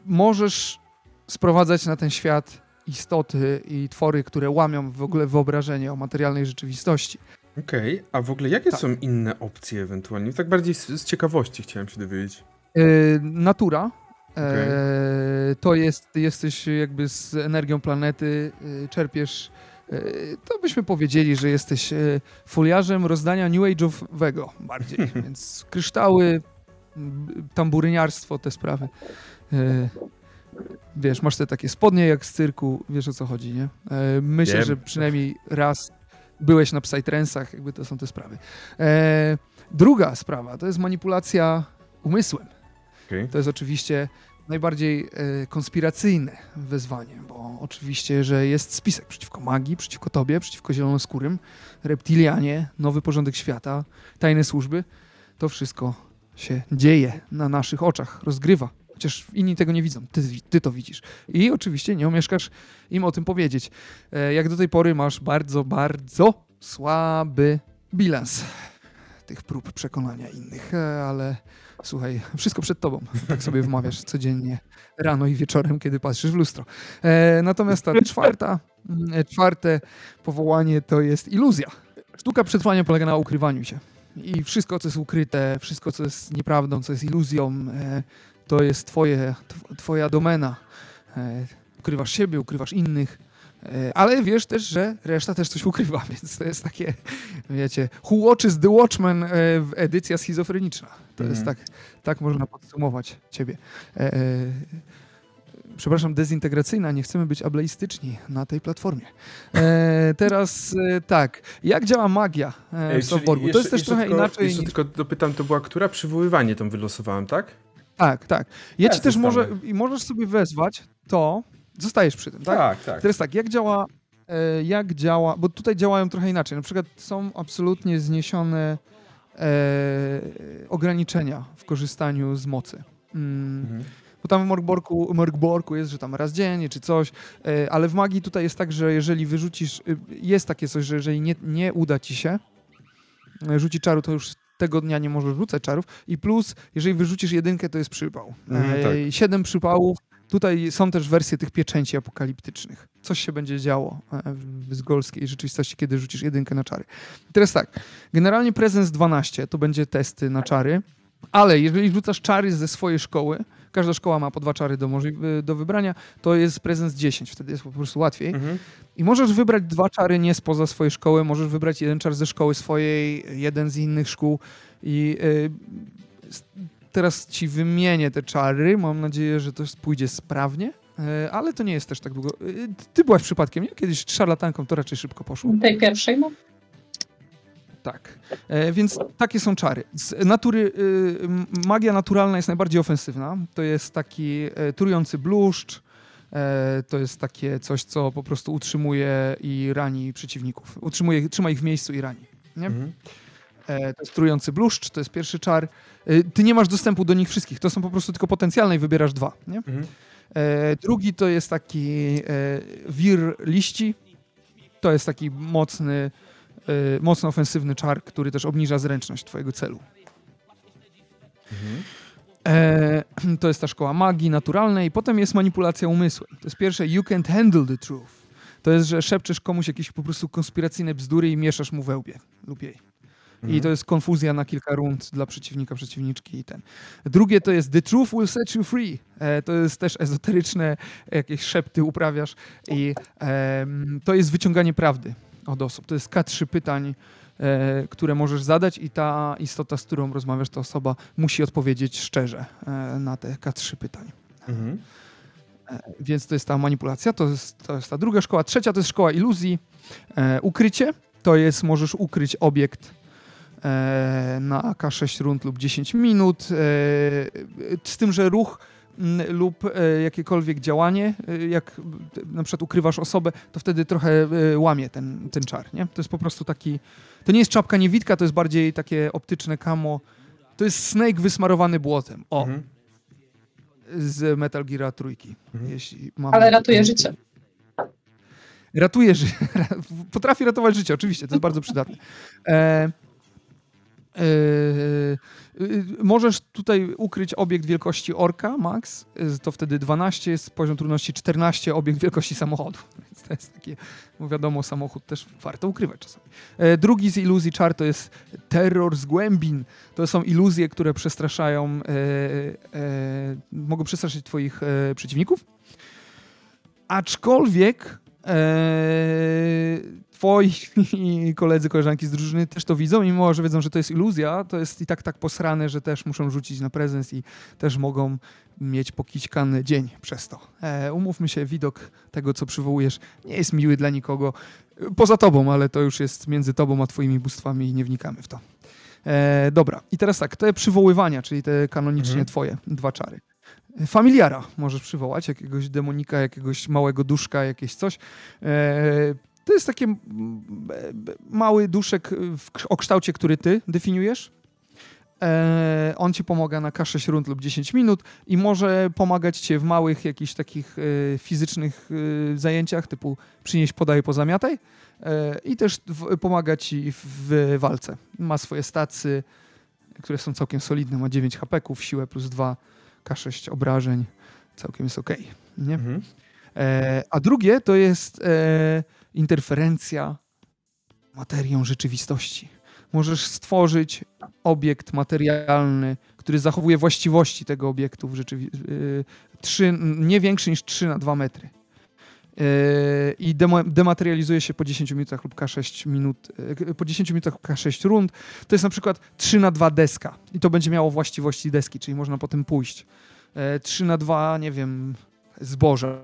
możesz sprowadzać na ten świat istoty i twory, które łamią w ogóle wyobrażenie o materialnej rzeczywistości. Okej, a w ogóle jakie Tak. są inne opcje ewentualnie? Tak bardziej z, z ciekawości chciałem się dowiedzieć. E, natura. Okej. to jest, jesteś jakby z energią planety, e, czerpiesz. E, to byśmy powiedzieli, że jesteś e, foliarzem rozdania New Age'owego bardziej. Więc kryształy, tamburyniarstwo, te sprawy. E, wiesz, masz te takie spodnie jak z cyrku, wiesz o co chodzi, nie? Myślę, Wiem. że przynajmniej raz byłeś na Psytrensach, jakby to są te sprawy. Druga sprawa to jest manipulacja umysłem. Okej. To jest oczywiście najbardziej e, konspiracyjne wezwanie, bo oczywiście, że jest spisek przeciwko magii, przeciwko tobie, przeciwko zielonoskórym, reptilianie, nowy porządek świata, tajne służby. To wszystko się dzieje na naszych oczach, rozgrywa. Chociaż inni tego nie widzą, ty, ty to widzisz. I oczywiście nie omieszkasz im o tym powiedzieć. E, jak do tej pory masz bardzo, bardzo słaby bilans tych prób przekonania innych, e, ale Słuchaj, wszystko przed tobą. Tak sobie wmawiasz codziennie, rano i wieczorem, kiedy patrzysz w lustro. E, natomiast ta czwarta, e, czwarte powołanie to jest iluzja. Sztuka przetrwania polega na ukrywaniu się. I wszystko, co jest ukryte, wszystko, co jest nieprawdą, co jest iluzją, to jest twoje, tw- twoja domena. Ukrywasz siebie, ukrywasz innych, ale wiesz też, że reszta też coś ukrywa, więc to jest takie, wiecie, Who Watches the Watchmen, e, edycja schizofreniczna. To jest Mhm. tak, tak można podsumować ciebie. E, e, przepraszam, dezintegracyjna, nie chcemy być ableistyczni na tej platformie. E, teraz e, tak, jak działa magia e, w czyli Softborgu? To jest też trochę tylko, inaczej. Jeszcze niż- tylko dopytam, to była która? Przywoływanie tą wylosowałem, tak? Tak, tak. Ja ci też może, i możesz sobie wezwać to, zostajesz przy tym, tak? Tak, tak. Teraz tak, jak działa, e, jak działa, bo tutaj działają trochę inaczej. Na przykład są absolutnie zniesione e, ograniczenia w korzystaniu z mocy. Mm, Mhm. Bo tam w Morgborku, Morgborku jest, że tam raz dziennie czy coś, e, ale w magii tutaj jest tak, że jeżeli wyrzucisz, y, jest takie coś, że jeżeli nie, nie uda ci się e, rzucić czaru, to już tego dnia nie możesz rzucać czarów i plus, jeżeli wyrzucisz jedynkę, to jest przypał. E, tak. Siedem przypałów. Tutaj są też wersje tych pieczęci apokaliptycznych. Coś się będzie działo e, w zgolskiej rzeczywistości, kiedy rzucisz jedynkę na czary. Teraz tak, generalnie prezens 12 to będzie testy na czary, ale jeżeli rzucasz czary ze swojej szkoły, każda szkoła ma po dwa czary do, możli- do wybrania, to jest prezens 10, wtedy jest po prostu łatwiej. Mhm. I możesz wybrać dwa czary nie spoza swojej szkoły, możesz wybrać jeden czar ze szkoły swojej, jeden z innych szkół i y, s- teraz ci wymienię te czary, mam nadzieję, że to pójdzie sprawnie, y, ale to nie jest też tak długo. Y, Ty byłaś przypadkiem, nie? Kiedyś szarlatanką to raczej szybko poszło. Tej pierwszej, no. Tak. E, więc takie są czary. Z natury, y, magia naturalna jest najbardziej ofensywna. To jest taki e, trujący bluszcz. E, to jest takie coś, co po prostu utrzymuje i rani przeciwników. Utrzymuje, trzyma ich w miejscu i rani. Nie? Mhm. E, to jest trujący bluszcz, to jest pierwszy czar. E, ty nie masz dostępu do nich wszystkich. To są po prostu tylko potencjalne i wybierasz dwa. Nie? Mhm. E, drugi to jest taki wir liści. To jest taki mocny, mocno ofensywny czar, który też obniża zręczność twojego celu. Mhm. E, to jest ta szkoła magii naturalnej. Potem jest manipulacja umysłem. To jest pierwsze you can't handle the truth. To jest, że szepczesz komuś jakieś po prostu konspiracyjne bzdury i mieszasz mu we łbie lub jej. I Mhm. to jest konfuzja na kilka rund dla przeciwnika, przeciwniczki i ten. Drugie to jest The Truth Will Set You Free. E, to jest też ezoteryczne, jakieś szepty uprawiasz i em, to jest wyciąganie prawdy od osób. To jest K3 pytań, e, które możesz zadać i ta istota, z którą rozmawiasz, ta osoba musi odpowiedzieć szczerze e, na te K3 pytań. Mhm. E, Więc to jest ta manipulacja, to jest, to jest ta druga szkoła. Trzecia to jest szkoła iluzji. E, ukrycie to jest, możesz ukryć obiekt e, na K6 rund lub 10 minut. E, z tym, że ruch lub e, jakiekolwiek działanie, jak na przykład ukrywasz osobę, to wtedy trochę łamie ten, ten czar, nie? To jest po prostu taki, to nie jest czapka niewidka, to jest bardziej takie optyczne kamo. To jest Snake wysmarowany błotem. O, Mhm. z Metal Gear trójki. Mhm. Jeśli mamy Ale ratuje życie. Ratuje życie. Potrafi ratować życie, oczywiście, to jest bardzo przydatne. E, możesz tutaj ukryć obiekt wielkości orka, max, to wtedy 12 jest poziom trudności 14, obiekt wielkości samochodu. Więc to jest takie, no wiadomo, samochód też warto ukrywać czasami. Drugi z iluzji czar to jest terror z głębin. To są iluzje, które przestraszają, mogą przestraszyć twoich przeciwników. Aczkolwiek twoi koledzy, koleżanki z drużyny też to widzą, mimo że wiedzą, że to jest iluzja, to jest i tak tak posrane, że też muszą rzucić na prezens i też mogą mieć pokićkany dzień przez to. E, umówmy się, widok tego, co przywołujesz, nie jest miły dla nikogo poza tobą, ale to już jest między tobą a twoimi bóstwami i nie wnikamy w to. E, dobra, i teraz tak, te przywoływania, czyli te kanonicznie Mhm. twoje dwa czary. Familiara możesz przywołać, jakiegoś demonika, jakiegoś małego duszka, jakieś coś. E, to jest taki mały duszek w, o kształcie, który ty definiujesz. E, on ci pomaga na K6 rund lub 10 minut i może pomagać ci w małych jakichś takich e, fizycznych e, zajęciach, typu przynieś, podaj, pozamiataj. E, I też w, pomaga ci w, w walce. Ma swoje stacy, które są całkiem solidne. Ma 9 hapeków, siłę plus 2, K6 obrażeń. Całkiem jest ok. Nie? Mhm. A drugie to jest e, interferencja materią rzeczywistości. Możesz stworzyć obiekt materialny, który zachowuje właściwości tego obiektu w rzeczywi- e, trzy, nie większy niż 3 na 2 metry. E, I dematerializuje się po 10 minutach lub K6 minut, e, po 10 minutach lub K6 rund. To jest na przykład 3 na 2 deska i to będzie miało właściwości deski, czyli można potem pójść. E, 3 na 2, nie wiem, zboża,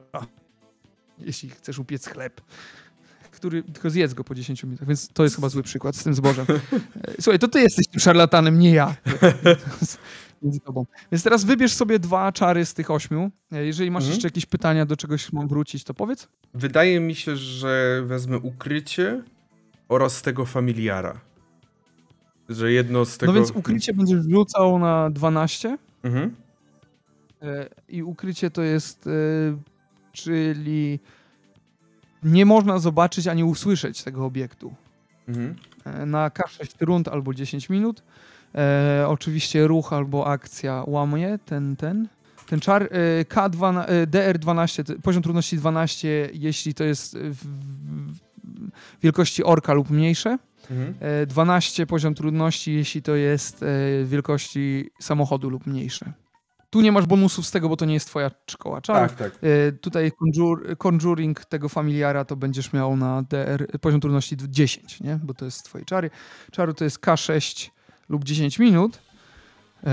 jeśli chcesz upiec chleb, który tylko zjedz go po 10 minutach, więc to jest chyba zły przykład z tym zbożem. E, Słuchaj, to ty jesteś tym szarlatanem, nie ja. Między tobą. Więc teraz wybierz sobie dwa czary z tych ośmiu. E, Jeżeli masz Mhm. jeszcze jakieś pytania, do czegoś mam wrócić, to powiedz. Wydaje mi się, że wezmę ukrycie oraz tego familiara. Że jedno z tego... No więc ukrycie będziesz rzucał na 12 Mhm. e, i ukrycie to jest, czyli nie można zobaczyć ani usłyszeć tego obiektu. Mhm. E, na K6 rund albo 10 minut. E, oczywiście ruch albo akcja łamie ten, ten, ten czar. E, K2, e, DR12, to- poziom trudności 12, jeśli to jest w, wielkości orka lub mniejsze. Mhm. E, 12 poziom trudności, jeśli to jest e, wielkości samochodu lub mniejsze. Tu nie masz bonusów z tego, bo to nie jest twoja szkoła czarów. Tak, tak. E, Tutaj conjur, conjuring tego familiara to będziesz miał na DR, poziom trudności 10, nie? bo to jest twoje czary. Czaru to jest K6 lub 10 minut. P-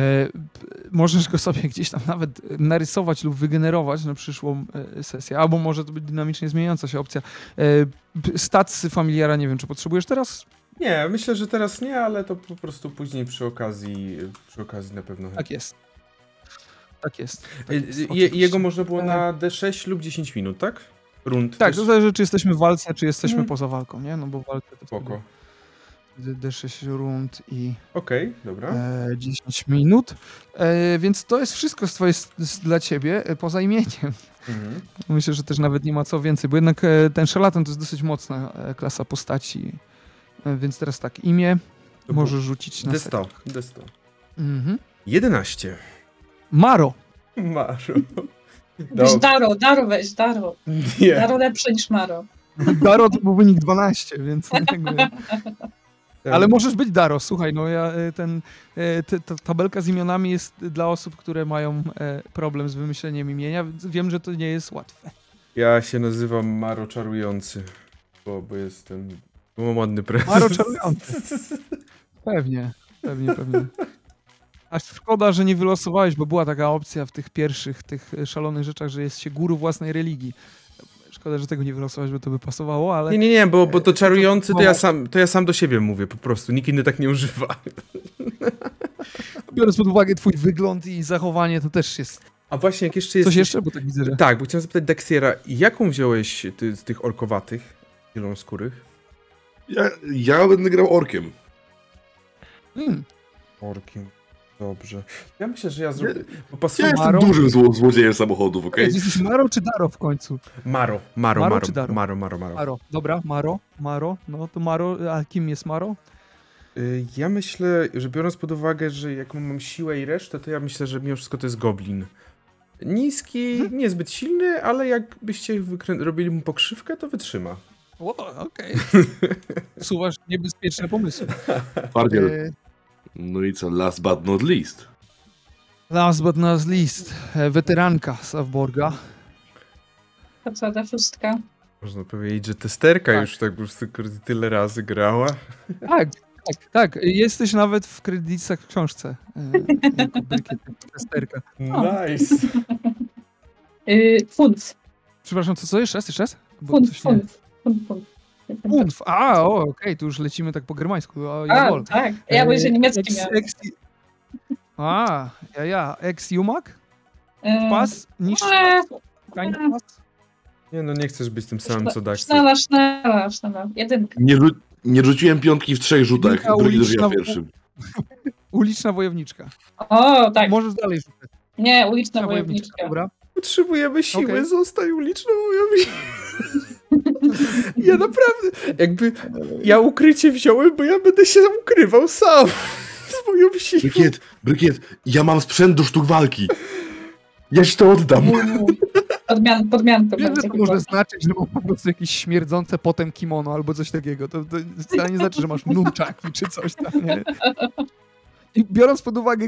możesz go sobie gdzieś tam nawet narysować lub wygenerować na przyszłą e, sesję, albo może to być dynamicznie zmieniająca się opcja. P- Statsy familiara nie wiem, czy potrzebujesz teraz? Nie, myślę, że teraz nie, ale to po prostu później przy okazji, przy okazji na pewno. Tak jest. Tak jest. Tak jest je, oczywiście. jego można było na D6 lub 10 minut, tak? Rund. Tak, też? to zależy, czy jesteśmy w walce, czy jesteśmy Mm. poza walką, nie? No bo walkę to Spoko. wtedy D6 rund i Okej, dobra. e, 10 minut. E, więc to jest wszystko z twojej, s- dla ciebie, e, poza imieniem. Mhm. Myślę, że też nawet nie ma co więcej, bo jednak e, ten szarlatan to jest dosyć mocna e, klasa postaci. E, więc teraz tak, imię To możesz rzucić na D100. setach. D100. Mhm. 11. Maro. Maro. Weź Daro, Daro weź, Daro. Nie. Daro lepsze niż Maro. Daro to był wynik 12, więc jakby... Ale możesz być Daro, słuchaj, no ja e, ten, e, te- ta tabelka z imionami jest dla osób, które mają e, problem z wymyśleniem imienia, więc wiem, że to nie jest łatwe. Ja się nazywam Maro Czarujący, bo, bo jestem... Mam ładny prezes. Maro czarujący. Pewnie, pewnie, pewnie. Aż szkoda, że nie wylosowałeś, bo była taka opcja w tych pierwszych, tych szalonych rzeczach, że jest się guru własnej religii. Szkoda, że tego nie wylosowałeś, bo to by pasowało, ale Nie, nie, nie, bo, bo to czarujący to ja, mało. sam, to ja sam do siebie mówię po prostu. Nikt inny tak nie używa. biorąc pod uwagę twój wygląd i zachowanie, to też jest A właśnie, jak jeszcze jest... coś jeszcze, bo tak widzę, że... Tak, bo chciałem zapytać Dexiera, jaką wziąłeś ty, z tych orkowatych, zielonoskórych? Ja, ja będę grał orkiem. Hmm. Orkiem. Dobrze. Ja myślę, że ja zrobię... Bo Ja jestem Maro? dużym zło, złodziejem samochodów, okej? Jesteś Maro czy Daro w końcu? Maro, Maro, Maro Maro, czy Daro? Maro, Maro, Maro. Maro, dobra, Maro, Maro, no to Maro, a kim jest Maro? Y, Ja myślę, że biorąc pod uwagę, że jaką mam siłę i resztę, to ja myślę, że mimo wszystko to jest goblin. Niski, niezbyt silny, ale jakbyście robili mu pokrzywkę, to wytrzyma. O, okej. Suwasz niebezpieczne pomysły. Twardziel. No i co, last but not least. Last but not least, e, weteranka co, ta szóstka. Można powiedzieć, że testerka Tak. już tak po prostu tyle razy grała. Tak, tak, tak. Jesteś nawet w kredytach w książce. e, jako brykiet, testerka. Nice. Yy, funf. Przepraszam, co, co? Jeszcze raz, jeszcze raz? Bo Funf, coś nie... Funf. A, o, okej, tu już lecimy tak po germańsku. O, A, jawol. tak. Ja bo jeszcze E, niemiecki ex- miałem. ex- A, ja, ja. Ex Jumak? Yy, Pas? Niż Kind eee, pas? Nie no, nie chcesz być tym samym co Daxter. Sznela, sznela, sznela. Jedynka. Nie, rzu- nie rzuciłem piątki w trzech rzutach, Jedynka drugi też ja uliczna- pierwszym. Uliczna wojowniczka. O, tak. Możesz dalej rzucać. Nie, uliczna Uliczna wojowniczka, wojowniczka. dobra. Potrzebujemy siły, Okej. zostań uliczną wojowniczką. Ja naprawdę, jakby ja ukrycie wziąłem, bo ja będę się ukrywał sam z moją siłą. Brykiet, Brykiet, ja mam sprzęt do sztuk walki. Ja ci to oddam. Podmian, podmianka Wiem, że to może znaczyć, że mam po prostu jakieś śmierdzące potem kimono albo coś takiego. To, to wcale nie znaczy, że masz nunczaki czy coś tam, nie? I biorąc pod uwagę,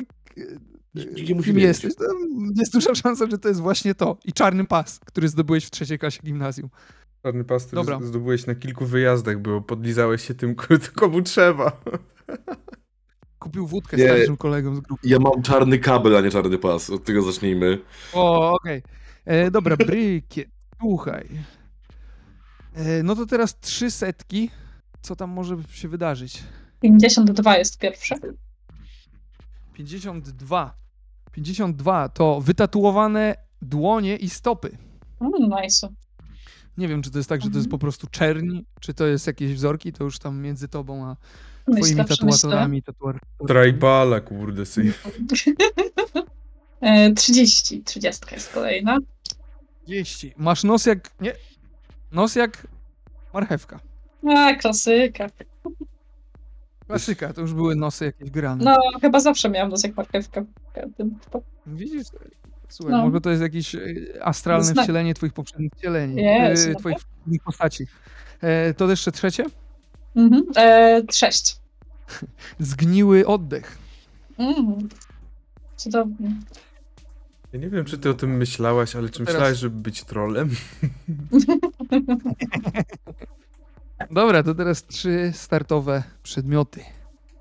kim jesteś, to jest duża szansa, że to jest właśnie to. I czarny pas, który zdobyłeś w trzeciej klasie gimnazjum. Czarny pastor Dobra. zdobyłeś na kilku wyjazdach, było podlizałeś się tym, komu trzeba. Kupił wódkę Nie. starszym kolegom z grupy. Ja mam czarny kabel, a nie czarny pas. Od tego zacznijmy. O, okej. E, Dobra, brykiet, słuchaj. E, no to teraz trzy setki. Co tam może się wydarzyć? 52 jest pierwsze. 52. 52 to wytatuowane dłonie i stopy. Mm, nice. Nie wiem, czy to jest tak, że to jest po prostu czerni, czy to jest jakieś wzorki, to już tam między tobą a twoimi Myślę, tatuatorami. Tatuar... Tribala, kurde sy. E, 30. 30 jest kolejna. 30. Masz nos jak... Nie. Nos jak marchewka. A, klasyka. Klasyka, to już były nosy jakieś grane. No, chyba zawsze miałam nos jak marchewka. w każdym. Widzisz? Słuchaj, No. może to jest jakieś e, astralne Znak. wcielenie twoich poprzednich wcieleni, Jest, e, twoich poprzednich postaci. E, to jeszcze trzecie? Mhm. E, 6. Zgniły oddech. Mm. Cudownie. Ja nie wiem, czy ty o tym myślałaś, ale czy Teraz- myślałaś, żeby być trolem? Dobra, to teraz trzy startowe przedmioty.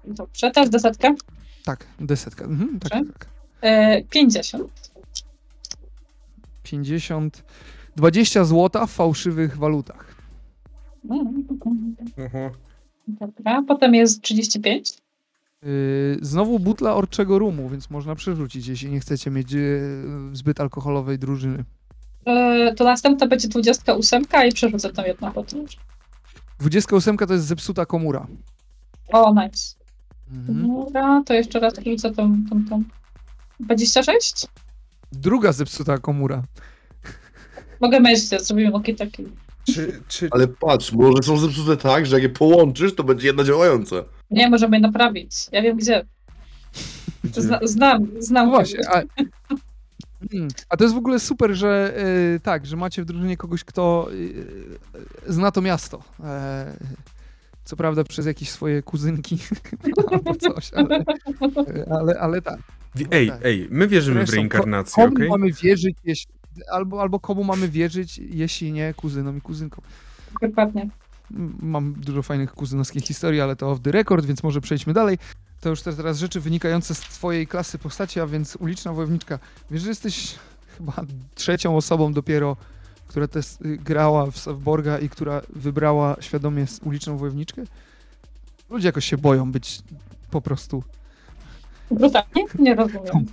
Dobrze, teraz desetka. Tak, desetka. Mhm, tak, tak. E, 50. 50. 20 złota w fałszywych walutach. Mm. Aha. Dobra, potem jest 35. Yy, znowu butla orczego rumu, więc można przerzucić, jeśli nie chcecie mieć yy, zbyt alkoholowej drużyny. E, to następna będzie 28 i przerzucę tą jedną potem. 28 to jest zepsuta komura. O, nice. Mhm. Dobra, to jeszcze raz przerzucę tą, tą, tą. 26? Druga zepsuta komura. Mogę myśleć, zrobimy oki taki. Czy, czy, Ale patrz, może są zepsute tak, że jak je połączysz, to będzie jedna działająca. Nie, możemy je naprawić. Ja wiem gdzie. gdzie? Zna, znam, znam. No właśnie, a, Mm, a to jest w ogóle super, że yy, tak, że macie w drużynie kogoś, kto yy, zna to miasto. E, co prawda przez jakieś swoje kuzynki albo coś, ale, ale, ale tak. Wi- Ej, tak. ej, my wierzymy w Zresztą, reinkarnację, Komu okej? mamy wierzyć, jeśli, albo, albo komu mamy wierzyć, jeśli nie kuzynom i kuzynkom. Dokładnie. Mam dużo fajnych kuzynowskich historii, ale to off the record, więc może przejdźmy dalej. to już teraz rzeczy wynikające z twojej klasy postaci, a więc uliczna wojowniczka. Wiesz, że jesteś chyba trzecią osobą dopiero, która też y, grała w Savborga i która wybrała świadomie uliczną wojowniczkę? Ludzie jakoś się boją być po prostu Brutalnie? Nie rozumiem.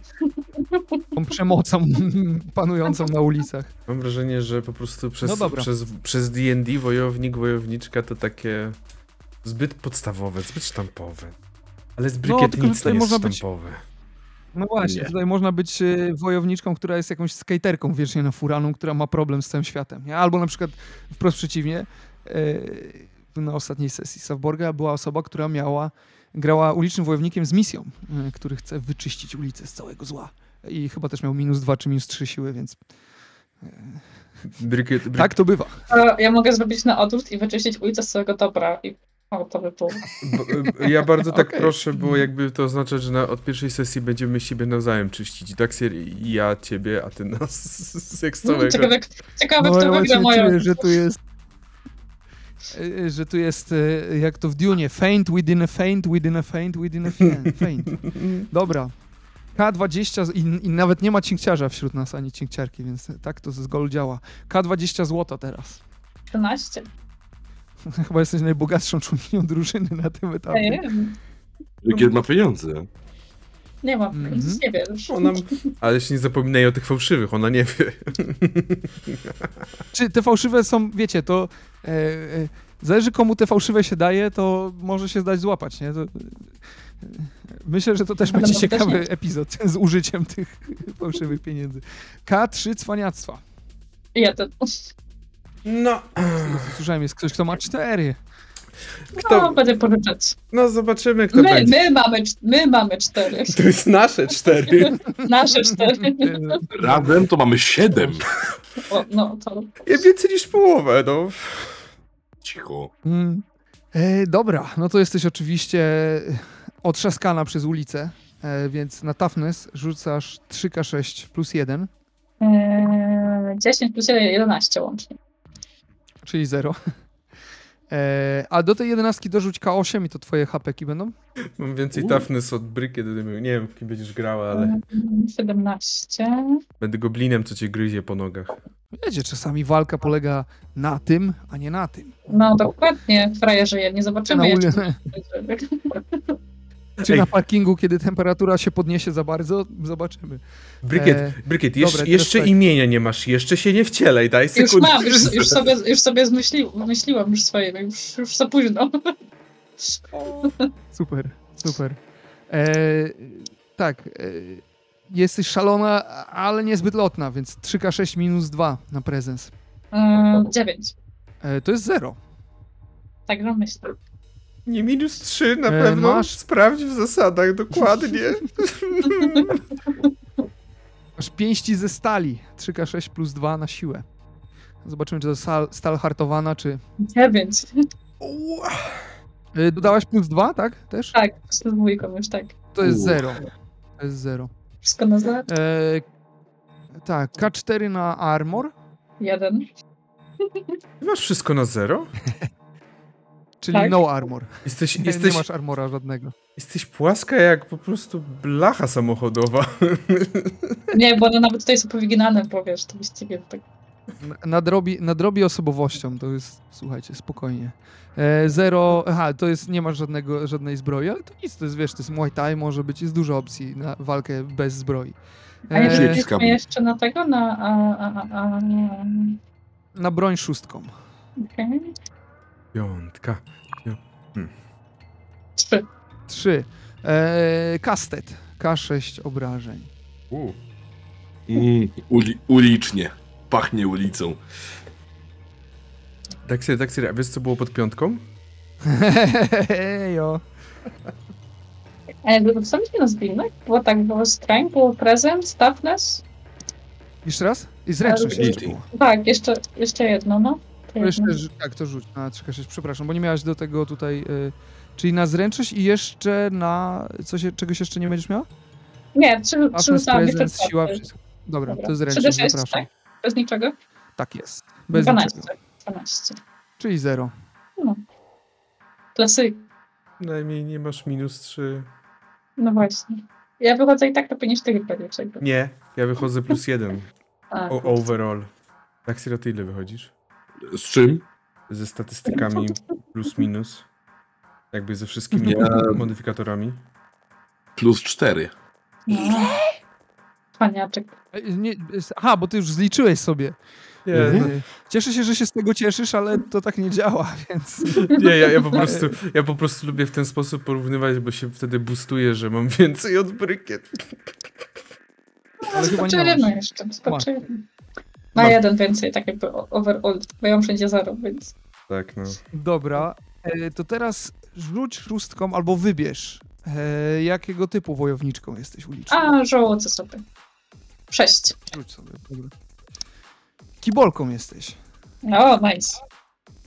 tą przemocą panującą na ulicach. Mam wrażenie, że po prostu przez, No przez, przez D&D wojownik, wojowniczka to takie zbyt podstawowe, zbyt sztampowe. Ale z Bricket No, tylko nic nie jest można być- sztampowe. No właśnie, Nie. tutaj można być y, wojowniczką, która jest jakąś skaterką wiecznie na furanu, która ma problem z całym światem. Nie? Albo na przykład wprost przeciwnie, y, na ostatniej sesji Savborga była osoba, która miała, grała ulicznym wojownikiem z misją, y, który chce wyczyścić ulicę z całego zła. I chyba też miał minus dwa czy minus trzy siły, więc tak to bywa. Ja mogę zrobić na odwrót i wyczyścić ulicę z całego dobra. I o, to by było. ja bardzo tak Okej. proszę, bo jakby to oznacza, że na, od pierwszej sesji będziemy siebie nawzajem czyścić. Daxier i ja ciebie, a ty nas z całego. Ciekawe, ciekawe No, kto ja wygra moją. czuję, że tu jest y, że tu jest y, jak to w Dune, feint within a feint, within a feint, within a feint. Dobra. K20 i, i nawet nie ma cinkciarza wśród nas, ani cinkciarki, więc tak to z golu działa. K20 złota teraz. 13. Chyba jesteś najbogatszą członkinią drużyny na tym etapie. nie wiem. Rykiet ma pieniądze. Nie mam, Mhm. nic nie wiesz. Ona, ale się nie zapominaj o tych fałszywych, ona nie wie. Czy te fałszywe są, wiecie, to zależy komu te fałszywe się daje, to może się zdać złapać, nie? To, e, myślę, że to też Ale będzie też ciekawy nie. epizod z użyciem tych fałszywych pieniędzy. K3 cwaniactwa. Jeden. No, Słyszałem, jest ktoś, kto ma cztery. No, kto, będę pożyczać. no zobaczymy, kto My, będzie. my, mamy, my mamy cztery. To jest nasze cztery. Nasze cztery. E, Razem to mamy siedem. O, no to. Ja więcej niż połowę, no. Cicho. Mm. E, dobra, no to jesteś oczywiście otrzaskana przez ulicę, e, więc na toughness rzucasz 3K6 plus 1, Eee, 10 plus 1, 11 łącznie. czyli 0. E, a do tej jedenastki dorzuć K8 i to twoje HP będą? Mam więcej toughness od Bricket, nie wiem, kim będziesz grała, ale Eee, 17. będę goblinem, co cię gryzie po nogach. Wiecie, czasami walka polega na tym, a nie na tym. No dokładnie, frajerze, nie Na zobaczymy jeszcze. uli- Czy Ej. na parkingu, kiedy temperatura się podniesie za bardzo? Zobaczymy. Bricket, E, Bricket, jeszcze, dobra, jeszcze tak. imienia nie masz, jeszcze się nie wcielej, daj Już sekundę. mam, już, już sobie, już sobie zmyśli, wymyśliłam już swoje, już, już za późno. Super, super. E, tak, e, jesteś szalona, ale niezbyt lotna, więc 3K6 minus 2 na prezens. 9. E, to jest 0. Także myślę. Nie minus 3 na E, pewno, masz- sprawdź w zasadach dokładnie. Masz pięści ze stali. 3K6 plus 2 na siłę. Zobaczymy, czy to stal, stal hartowana, czy... 9. Ua. E, dodałaś plus 2, tak? Też? Tak, z dwójką już tak. To jest U. 0. To jest 0. Wszystko na zero. E, tak, K4 na armor, Jeden. Masz wszystko na zero? czyli Tak. no armor. Jesteś, Nie, jesteś, nie masz armora żadnego. jesteś płaska jak po prostu blacha samochodowa. Nie, bo one nawet tutaj są powyginane, bo wiesz, to właściwie tak. Nadrobi, nadrobi osobowością, to jest, słuchajcie, spokojnie. E, zero, aha, to jest, nie masz żadnego, żadnej zbroi, ale to nic, to jest, wiesz, to jest Muay Thai, może być, jest dużo opcji na walkę bez zbroi. A nie Eee, Skarbnik. jeszcze na tego, na... A, a, a, a, na broń szóstką. okej. Piątka. Trzy. Trzy. E, kastet, K6 obrażeń. U. Mm, uli, ulicznie. Pachnie ulicą. Daxier, Daxier, a wiesz co było pod piątką? jo. E, co mi się nazwijmy? Było tak, było strength, było present, toughness. Jeszcze raz? I zręczność Ale- jeszcze było. Tak, jeszcze, jeszcze jedno, no. To To jeszcze, tak, to rzuć na 3K6, przepraszam, bo nie miałaś do tego tutaj, y, czyli na zręczność i jeszcze na, coś, czegoś jeszcze nie będziesz miała? Nie, trzy, trzy rzucałam presence, siła, wszystko. Dobra, Dobra. to zręczność, D6, zapraszam. tak? Bez niczego? Tak jest. Bez 12. niczego. 12. Czyli zero. Klasy. Najmniej nie masz minus 3. No właśnie. Ja wychodzę i tak to ty chyba dlaczego. Nie, ja wychodzę plus jeden. A, O, overall. Tak, Siro, ty ile wychodzisz? Z czym? Ze statystykami plus minus. Jakby ze wszystkimi Ja- modyfikatorami. Plus cztery. no. Paniaczek. Nie, aha, bo ty już zliczyłeś sobie. Nie, E, no, Cieszę się, że się z tego cieszysz, ale to tak nie działa, więc... nie ja, ja, po prostu, ja po prostu lubię w ten sposób porównywać, bo się wtedy boostuje, że mam więcej od brykiet. Ale chyba nie jeszcze. Ma Masz. jeden więcej, tak jakby overall, bo ja mam wszędzie zero, więc... Tak, no. Dobra, e, to teraz rzuć szóstką albo wybierz, e, jakiego typu wojowniczką jesteś uliczną. A, żołądzę sobie. Sześć. Rzuć sobie, dobra. Kibolką jesteś. O, nice.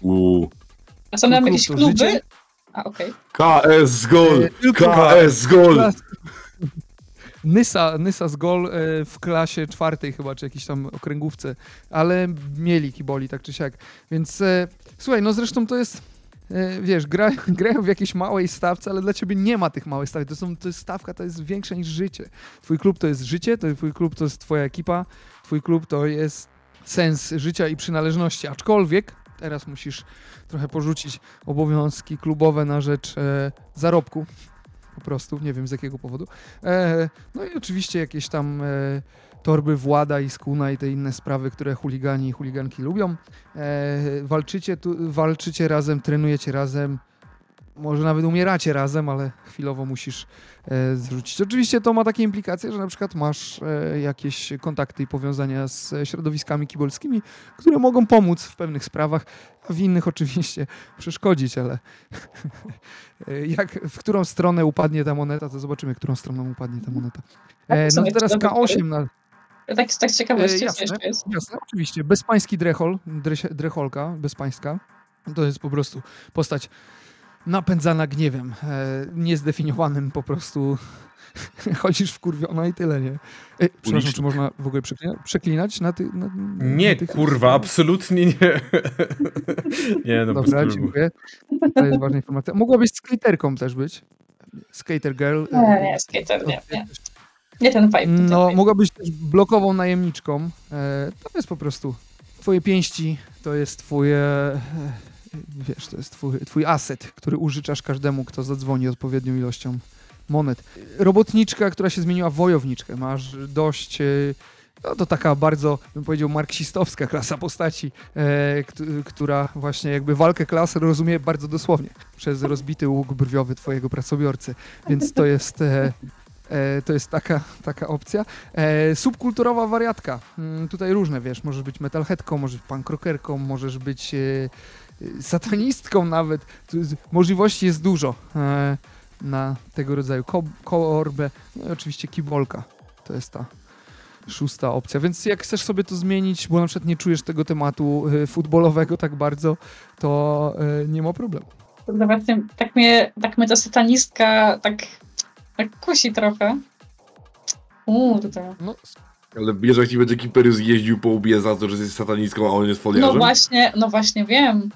Uuu. A są tam jakieś kluby? życie? A, okej. KS Gol! E, KS Gol! Nysa, Nysa z Gol e, w klasie czwartej chyba, czy jakiejś tam okręgówce, ale mieli kiboli tak czy siak. Więc e, słuchaj, no zresztą to jest, e, wiesz, gra, grają w jakiejś małej stawce, ale dla ciebie nie ma tych małych stawek. To, są, to jest stawka, to jest większa niż życie. Twój klub to jest życie, to twój klub to jest twoja ekipa, twój klub to jest sens życia i przynależności, aczkolwiek teraz musisz trochę porzucić obowiązki klubowe na rzecz e, zarobku. Prostu, nie wiem z jakiego powodu. E, no i oczywiście jakieś tam e, torby Włada i Skuna i te inne sprawy, które chuligani i chuliganki lubią. E, walczycie, tu, walczycie razem, trenujecie razem, może nawet umieracie razem, ale chwilowo musisz e, zrzucić. Oczywiście to ma takie implikacje, że na przykład masz e, jakieś kontakty i powiązania z środowiskami kibolskimi, które mogą pomóc w pewnych sprawach, a w innych oczywiście przeszkodzić, ale e, jak, w którą stronę upadnie ta moneta, to zobaczymy, którą stroną upadnie ta moneta. E, są no jeszcze teraz dobre K8 na, Tak, tak z ciekawości, E, jasne. jeszcze jest. Jasne, oczywiście. Bezpański drechol, dreś- drecholka, bezpańska. To jest po prostu postać napędzana gniewem, e, niezdefiniowanym po prostu. Chodzisz wkurwiona i tyle, nie? E, przepraszam, czy można w ogóle przeklinać, przeklinać na, ty, na, na Nie, tych... kurwa, absolutnie nie. nie, no Dobra, dziękuję. To jest ważna informacja. Mogłabyś skaterką też być. Skater girl. e, Nie, nie, skater, nie, nie. Nie ten vibe. nie ten No, vibe. mogłabyś też blokową najemniczką. E, to jest po prostu twoje pięści, to jest twoje, e, wiesz, to jest twój, twój aset, który użyczasz każdemu, kto zadzwoni odpowiednią ilością monet. Robotniczka, która się zmieniła w wojowniczkę. Masz dość... E, no to taka bardzo, bym powiedział, marksistowska klasa postaci, e, kt- która właśnie jakby walkę klas rozumie bardzo dosłownie przez rozbity łuk brwiowy twojego pracobiorcy. Więc to jest, e, e, to jest taka, taka opcja. E, subkulturowa wariatka. Mm, tutaj różne, wiesz, możesz być metalheadką, możesz być punkrockerką, możesz być e, satanistką nawet. Możliwości jest dużo e, na tego rodzaju ko koorbę. No i oczywiście kibolka. To jest ta szósta opcja. Więc jak chcesz sobie to zmienić, bo na przykład nie czujesz tego tematu e, futbolowego tak bardzo, to e, nie ma problemu. To właśnie tak mnie, tak mnie ta satanistka tak, tak kusi trochę. Kurde. No, Ale wiesz, jak ci będzie Kiperius jeździł po łbie za to, że jesteś satanistką, a on jest No foliarzem? właśnie, no właśnie wiem.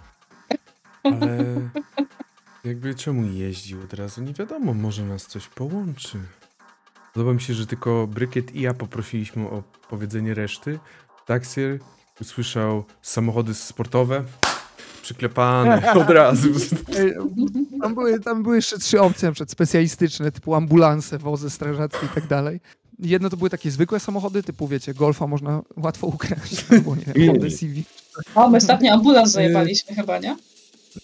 Ale jakby czemu jeździł od razu? Nie wiadomo, może nas coś połączy. Podoba mi się, że tylko Brykiet i ja poprosiliśmy o powiedzenie reszty. Taxier usłyszał samochody sportowe, przyklepane od razu. Tam były, tam były jeszcze trzy opcje, na przykład specjalistyczne, typu ambulanse, wozy strażackie i tak dalej. Jedno to były takie zwykłe samochody, typu wiecie, Golfa można łatwo ukraść, albo nie, Honda Civic. O, my ostatnio ambulans zajebaliśmy chyba, nie?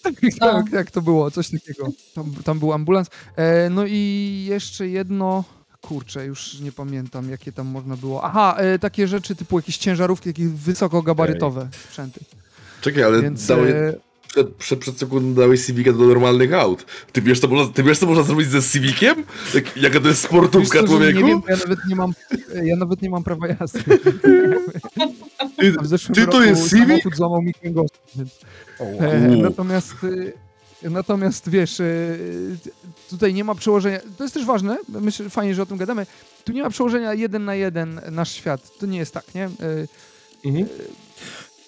Tak, No. tak, tak to było, coś takiego. Tam, tam był ambulans. E, no i jeszcze jedno, kurczę, już nie pamiętam, jakie tam można było. Aha, e, takie rzeczy typu jakieś ciężarówki, takie wysokogabarytowe sprzęty. Czekaj, ale Więc dałeś, przed, przed, przed sekundą dałeś Civica do normalnych aut. Ty wiesz, co można, ty wiesz, co można zrobić ze Civiciem? Jak, jaka to jest sportówka, człowieku? nie wiem, ja nawet nie mam, ja nawet nie mam prawa jazdy. Ty, A w zeszłym Ty to roku jest Civic? złamał mi kręgosłup. E, natomiast, e, natomiast wiesz, e, tutaj nie ma przełożenia. To jest też ważne, myślę, że fajnie, że o tym gadamy. Tu nie ma przełożenia jeden na jeden nasz świat. To nie jest tak, nie? Mhm.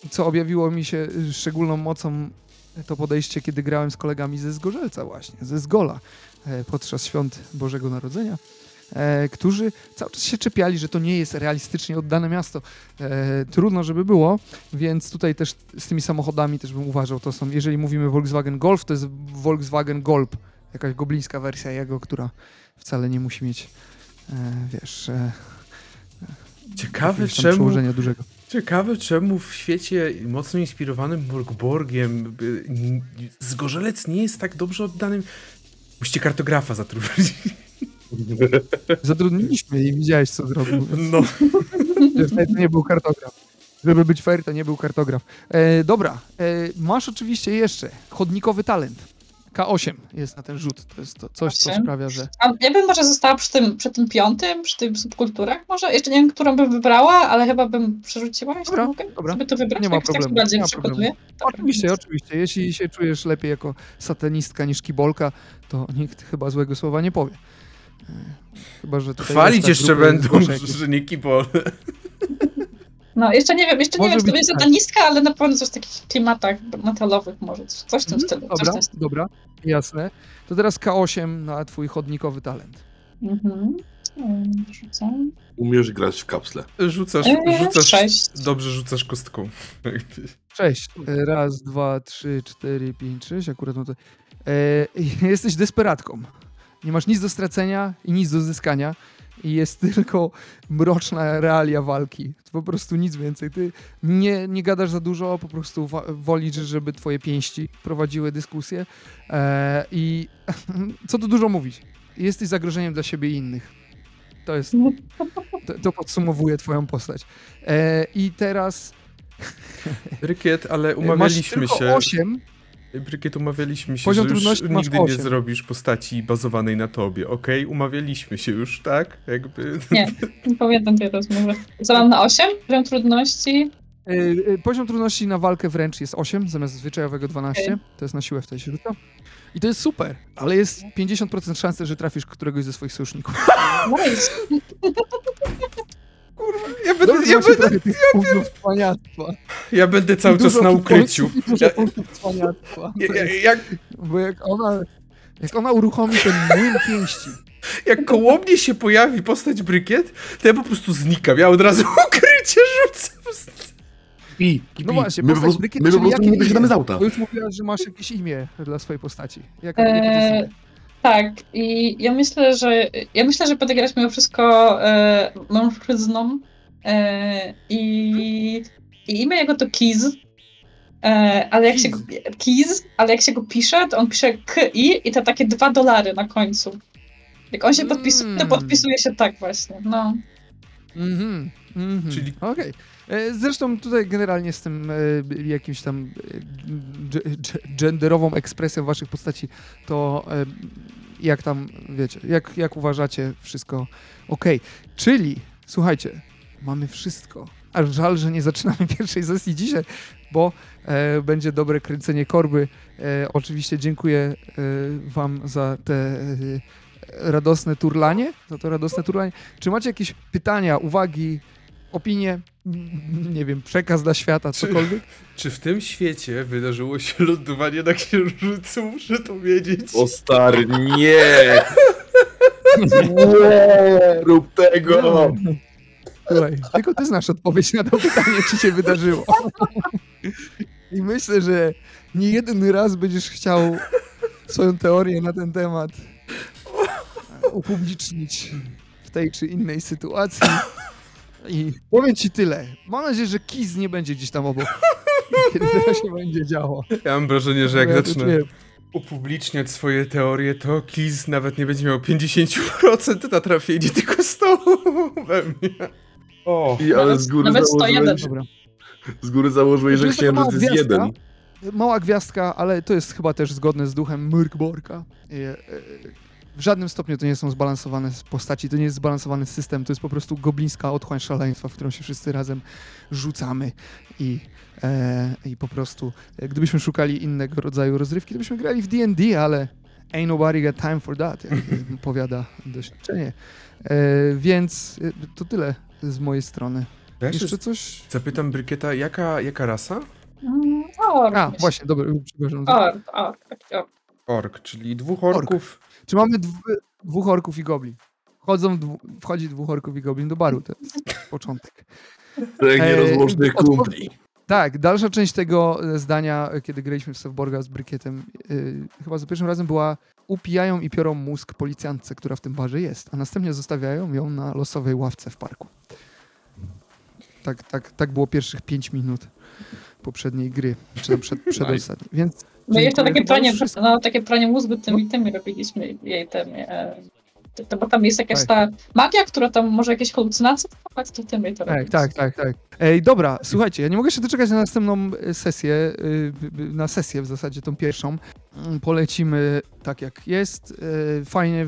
Co objawiło mi się szczególną mocą to podejście, kiedy grałem z kolegami ze Zgorzelca właśnie, ze Zgola. e, podczas świąt Bożego Narodzenia, e, którzy cały czas się czepiali, że to nie jest realistycznie oddane miasto. E, trudno, żeby było, więc tutaj też z tymi samochodami też bym uważał, to są, jeżeli mówimy Volkswagen Golf, to jest Volkswagen Golb, jakaś goblińska wersja jego, która wcale nie musi mieć, wiesz, Ciekawe czemu, przełożenia dużego. Ciekawe czemu w świecie mocno inspirowanym Morgborgiem n- Zgorzelec nie jest tak dobrze oddanym. Musicie kartografa zatrudnić. Zatrudniliśmy i widziałeś, co zrobił. No. To nie był kartograf. Żeby być fair, to nie był kartograf. E, dobra, e, masz oczywiście jeszcze chodnikowy talent. K8 jest na ten rzut. To jest to coś, co sprawia, że. A ja bym może została przy tym, przy tym piątym, przy tych subkulturach może? Jeszcze nie wiem, którą bym wybrała, ale chyba bym przerzuciła, jeśli Dobra, mogę dobra. sobie to wybrać. Nie ma tak problemu, bardziej nie ma przygotuję. Oczywiście, oczywiście. Jeśli się czujesz lepiej jako satanistka niż kibolka, to nikt chyba złego słowa nie powie. E, Chyba, że Chwalić jeszcze będą, że nie kibol. No, jeszcze nie wiem, jeszcze nie Może wiem, czy to będzie tak. satanistka, ale na pewno coś w takich klimatach metalowych może, coś w tym Mhm, stylu. Coś w Dobra, tym stylu. dobra, jasne. To teraz K8 na twój chodnikowy talent. Mhm. Rzucam. Umiesz grać w kapsle. Rzucasz, Eee, rzucasz, sześć. dobrze rzucasz kostką. Cześć. E, Raz, dwa, trzy, cztery, pięć, sześć. Akurat no to. E, jesteś desperatką. Nie masz nic do stracenia i nic do zyskania. I jest tylko mroczna realia walki. Po prostu nic więcej. Ty nie, nie gadasz za dużo, po prostu wolisz, żeby twoje pięści prowadziły dyskusję. E, I co tu dużo mówić? Jesteś zagrożeniem dla siebie i innych. To jest. To, to podsumowuje twoją postać. E, I teraz Brykiet, ale Masz umawialiśmy tylko się. 8. Brykiet, umawialiśmy się, Poziom że już trudności masz nigdy nie zrobisz postaci bazowanej na tobie, okej? Umawialiśmy się już, tak? Jakby... Nie, nie pamiętam tej rozmowy. Co mam na 8? Poziom trudności. Y, y, Poziom trudności na walkę wręcz jest 8 zamiast zwyczajowego 12. Okej. To jest na siłę wtedy się rzuca. I to jest super, ale jest 50% szansy, że trafisz któregoś ze swoich sojuszników. Nice. Ja będę, Dobrze, ja macie będę, trochę tych punktów cwaniactwa. ja będę cały czas dużo na ukryciu. i Dużo Ja, punktów cwaniactwa. ja, To ja, jest- jak, Bo jak ona, jak ona uruchomi ten młyn pięści, jak koło mnie się pojawi postać Brykiet, to ja po prostu znikam. Ja od razu ukrycie rzucam. I, No właśnie, my po postać prostu, Brykiet, my po czyli prostu jakie z auta. bo już mówiłaś, że masz jakieś imię dla swojej postaci. Jaka jakie to jest Eee, imię? Tak, i ja myślę, że ja myślę, że będę grać mimo wszystko e, mężczyzną. E, i, I imię jego to Kiz. E, ale jak się go, Kiz, ale jak się go pisze, to on pisze K-I i te takie dwa dolary na końcu. Jak on się podpisuje, to Mm. podpisuje się tak właśnie. No. Mhm, mhm. Czyli- Okej. E, Zresztą tutaj generalnie z tym e, jakimś tam e, genderową ekspresją waszych postaci, to e, jak tam, wiecie, jak, jak uważacie, wszystko okej. Czyli, słuchajcie, mamy wszystko. Aż żal, że nie zaczynamy pierwszej sesji dzisiaj, bo e, będzie dobre kręcenie korby. E, oczywiście dziękuję e, wam za te e, radosne turlanie, za to radosne turlanie. Czy macie jakieś pytania, uwagi, opinie, mm, nie wiem, przekaz dla świata, Czy- cokolwiek? Czy w tym świecie wydarzyło się lądowanie na Księżycu? Muszę to wiedzieć. O stary, nie! Nie, rób tego! Słuchaj, tylko ty znasz odpowiedź na to pytanie, czy się wydarzyło. I myślę, że nie jeden raz będziesz chciał swoją teorię na ten temat upublicznić w tej czy innej sytuacji. I powiem ci tyle. Mam nadzieję, że Kiz nie będzie gdzieś tam obok, kiedy to się będzie działo. Ja mam wrażenie, że jak Bo ja zacznę upubliczniać swoje teorie, to Kiz nawet nie będzie miał 50% na trafienie, tylko 100% we mnie. O. I, ale Nawet- z góry nawet założyłeś, 101. Dobra. z góry założyłeś, że księżyc mała jest gwiazdka. jeden. Mała gwiazdka, ale to jest chyba też zgodne z duchem Myrkborka. E, e, W żadnym stopniu to nie są zbalansowane postaci, to nie jest zbalansowany system, to jest po prostu goblińska otchłań szaleństwa, w którą się wszyscy razem rzucamy i, e, i po prostu e, gdybyśmy szukali innego rodzaju rozrywki, to byśmy grali w D&D, ale ain't nobody got time for that, jak powiada doświadczenie. E, więc e, to tyle z mojej strony. Ja jeszcze coś? zapytam Brykieta, jaka, jaka rasa? Mm, Ork. A, właśnie, dobra, przepraszam. Ork, ork, ork. Ork, czyli dwóch Ork. Czy mamy dw dwóch orków i goblin? Wchodzą, dwu wchodzi dwóch orków i goblin do baru, to jest początek. Nierozłącznych odpo- kumpli. Tak, dalsza część tego e, zdania, e, kiedy graliśmy w Sewborga z Brykietem, yy, chyba za pierwszym razem była upijają i piorą mózg policjantce, która w tym barze jest, a następnie zostawiają ją na losowej ławce w parku. Tak, tak, tak było pierwszych pięć minut poprzedniej gry, czy tam przed, przedostatniej. Więc No i jeszcze takie pranie, no, takie pranie mózgu tymi tymi robiliśmy jej tym. E, to, bo tam jest jakaś Tak. ta magia, która tam może jakieś halucynacje wprowadzić, to tymi to Tak, tak, tak, tak. Ej, dobra, słuchajcie, ja nie mogę się doczekać na następną e, sesję, y, na sesję w zasadzie, tą pierwszą. Mm, Polecimy tak jak jest. e, Fajnie,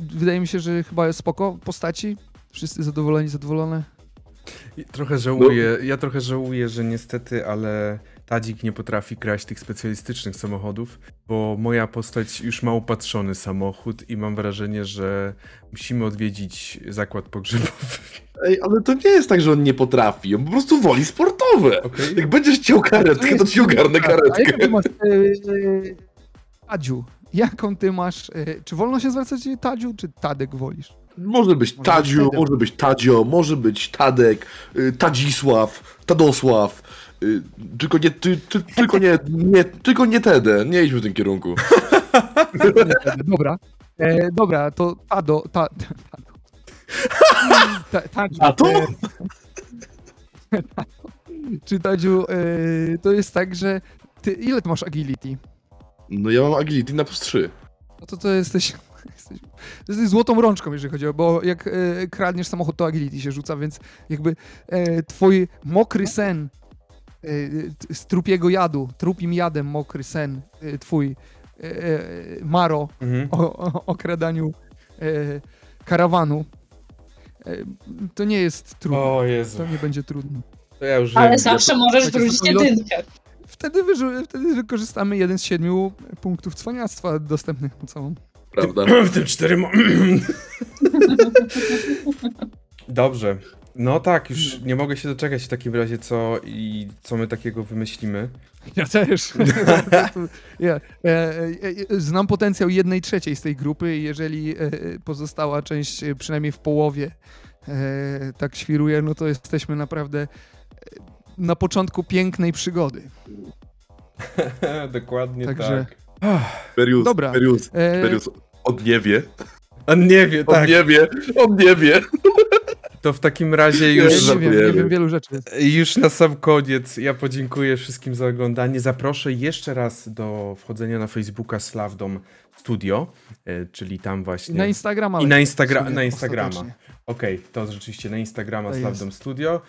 wydaje mi się, że chyba jest spoko postaci. Wszyscy zadowoleni, zadowolone. Trochę żałuję, ja trochę żałuję, że niestety, ale Tadzik nie potrafi kraść tych specjalistycznych samochodów, bo moja postać już ma upatrzony samochód i mam wrażenie, że musimy odwiedzić zakład pogrzebowy. Ej, ale to nie jest tak, że on nie potrafi. On po prostu woli sportowe. Okej? Jak będziesz chciał karetkę, to ci ogarnę karetkę. ty masz, e, e, Tadziu, jaką ty masz, e, czy wolno się zwracać do Tadziu, czy Tadek wolisz? Może być Może Tadziu, wtedy. może być Tadzio, może być Tadek, y, Tadzisław, Tadosław. Y, Tylko nie, ty, ty, tylko nie, nie, tylko nie Tede, nie idźmy w tym kierunku. Dobra, e, dobra, to Tado, ta, Tado. Ta, Tadziu, A to? e, Czy Tadziu, e, to jest tak, że ty, ile ty masz agility? No ja mam agility na plus 3. No to to jesteś, jesteś, jesteś złotą rączką, jeżeli chodzi o, bo jak e, kradniesz samochód, to agility się rzuca, więc jakby e, twój mokry sen z trupiego jadu, trupim jadem mokry sen, e, twój Maro Mhm. o, o okradaniu karawanu, to nie jest trudne. O Jezu, To nie będzie trudne. to ja już Ale wiem. zawsze możesz Chociaż wrócić to jedynkę. Wtedy, wtedy wykorzystamy jeden z siedmiu punktów cwaniactwa dostępnych na całą. Prawda? W tym cztery. Dobrze. No tak, już nie mogę się doczekać w takim razie, co i co my takiego wymyślimy. Ja też. ja, e, e, e, znam potencjał jednej trzeciej z tej grupy i jeżeli e, pozostała część przynajmniej w połowie e, tak świruje, no to jesteśmy naprawdę na początku pięknej przygody. Dokładnie Także- tak. Perius, Dobra. Perius, E, Perius. On nie wie, On nie wie, on tak. nie wie, on nie wie. To w takim razie ja już, nie wiem, nie wiem wielu rzeczy. już na sam koniec ja podziękuję wszystkim za oglądanie. Zaproszę jeszcze raz do wchodzenia na Facebooka Slavdom Studio, e, czyli tam właśnie... Na Instagrama. I na, Instagra na Instagrama. Okej, to rzeczywiście na Instagrama Slavdom Studio.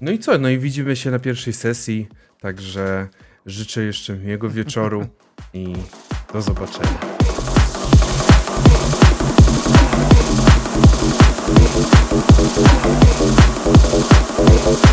No i co? No i widzimy się na pierwszej sesji, także życzę jeszcze miłego wieczoru i do zobaczenia. Thank you.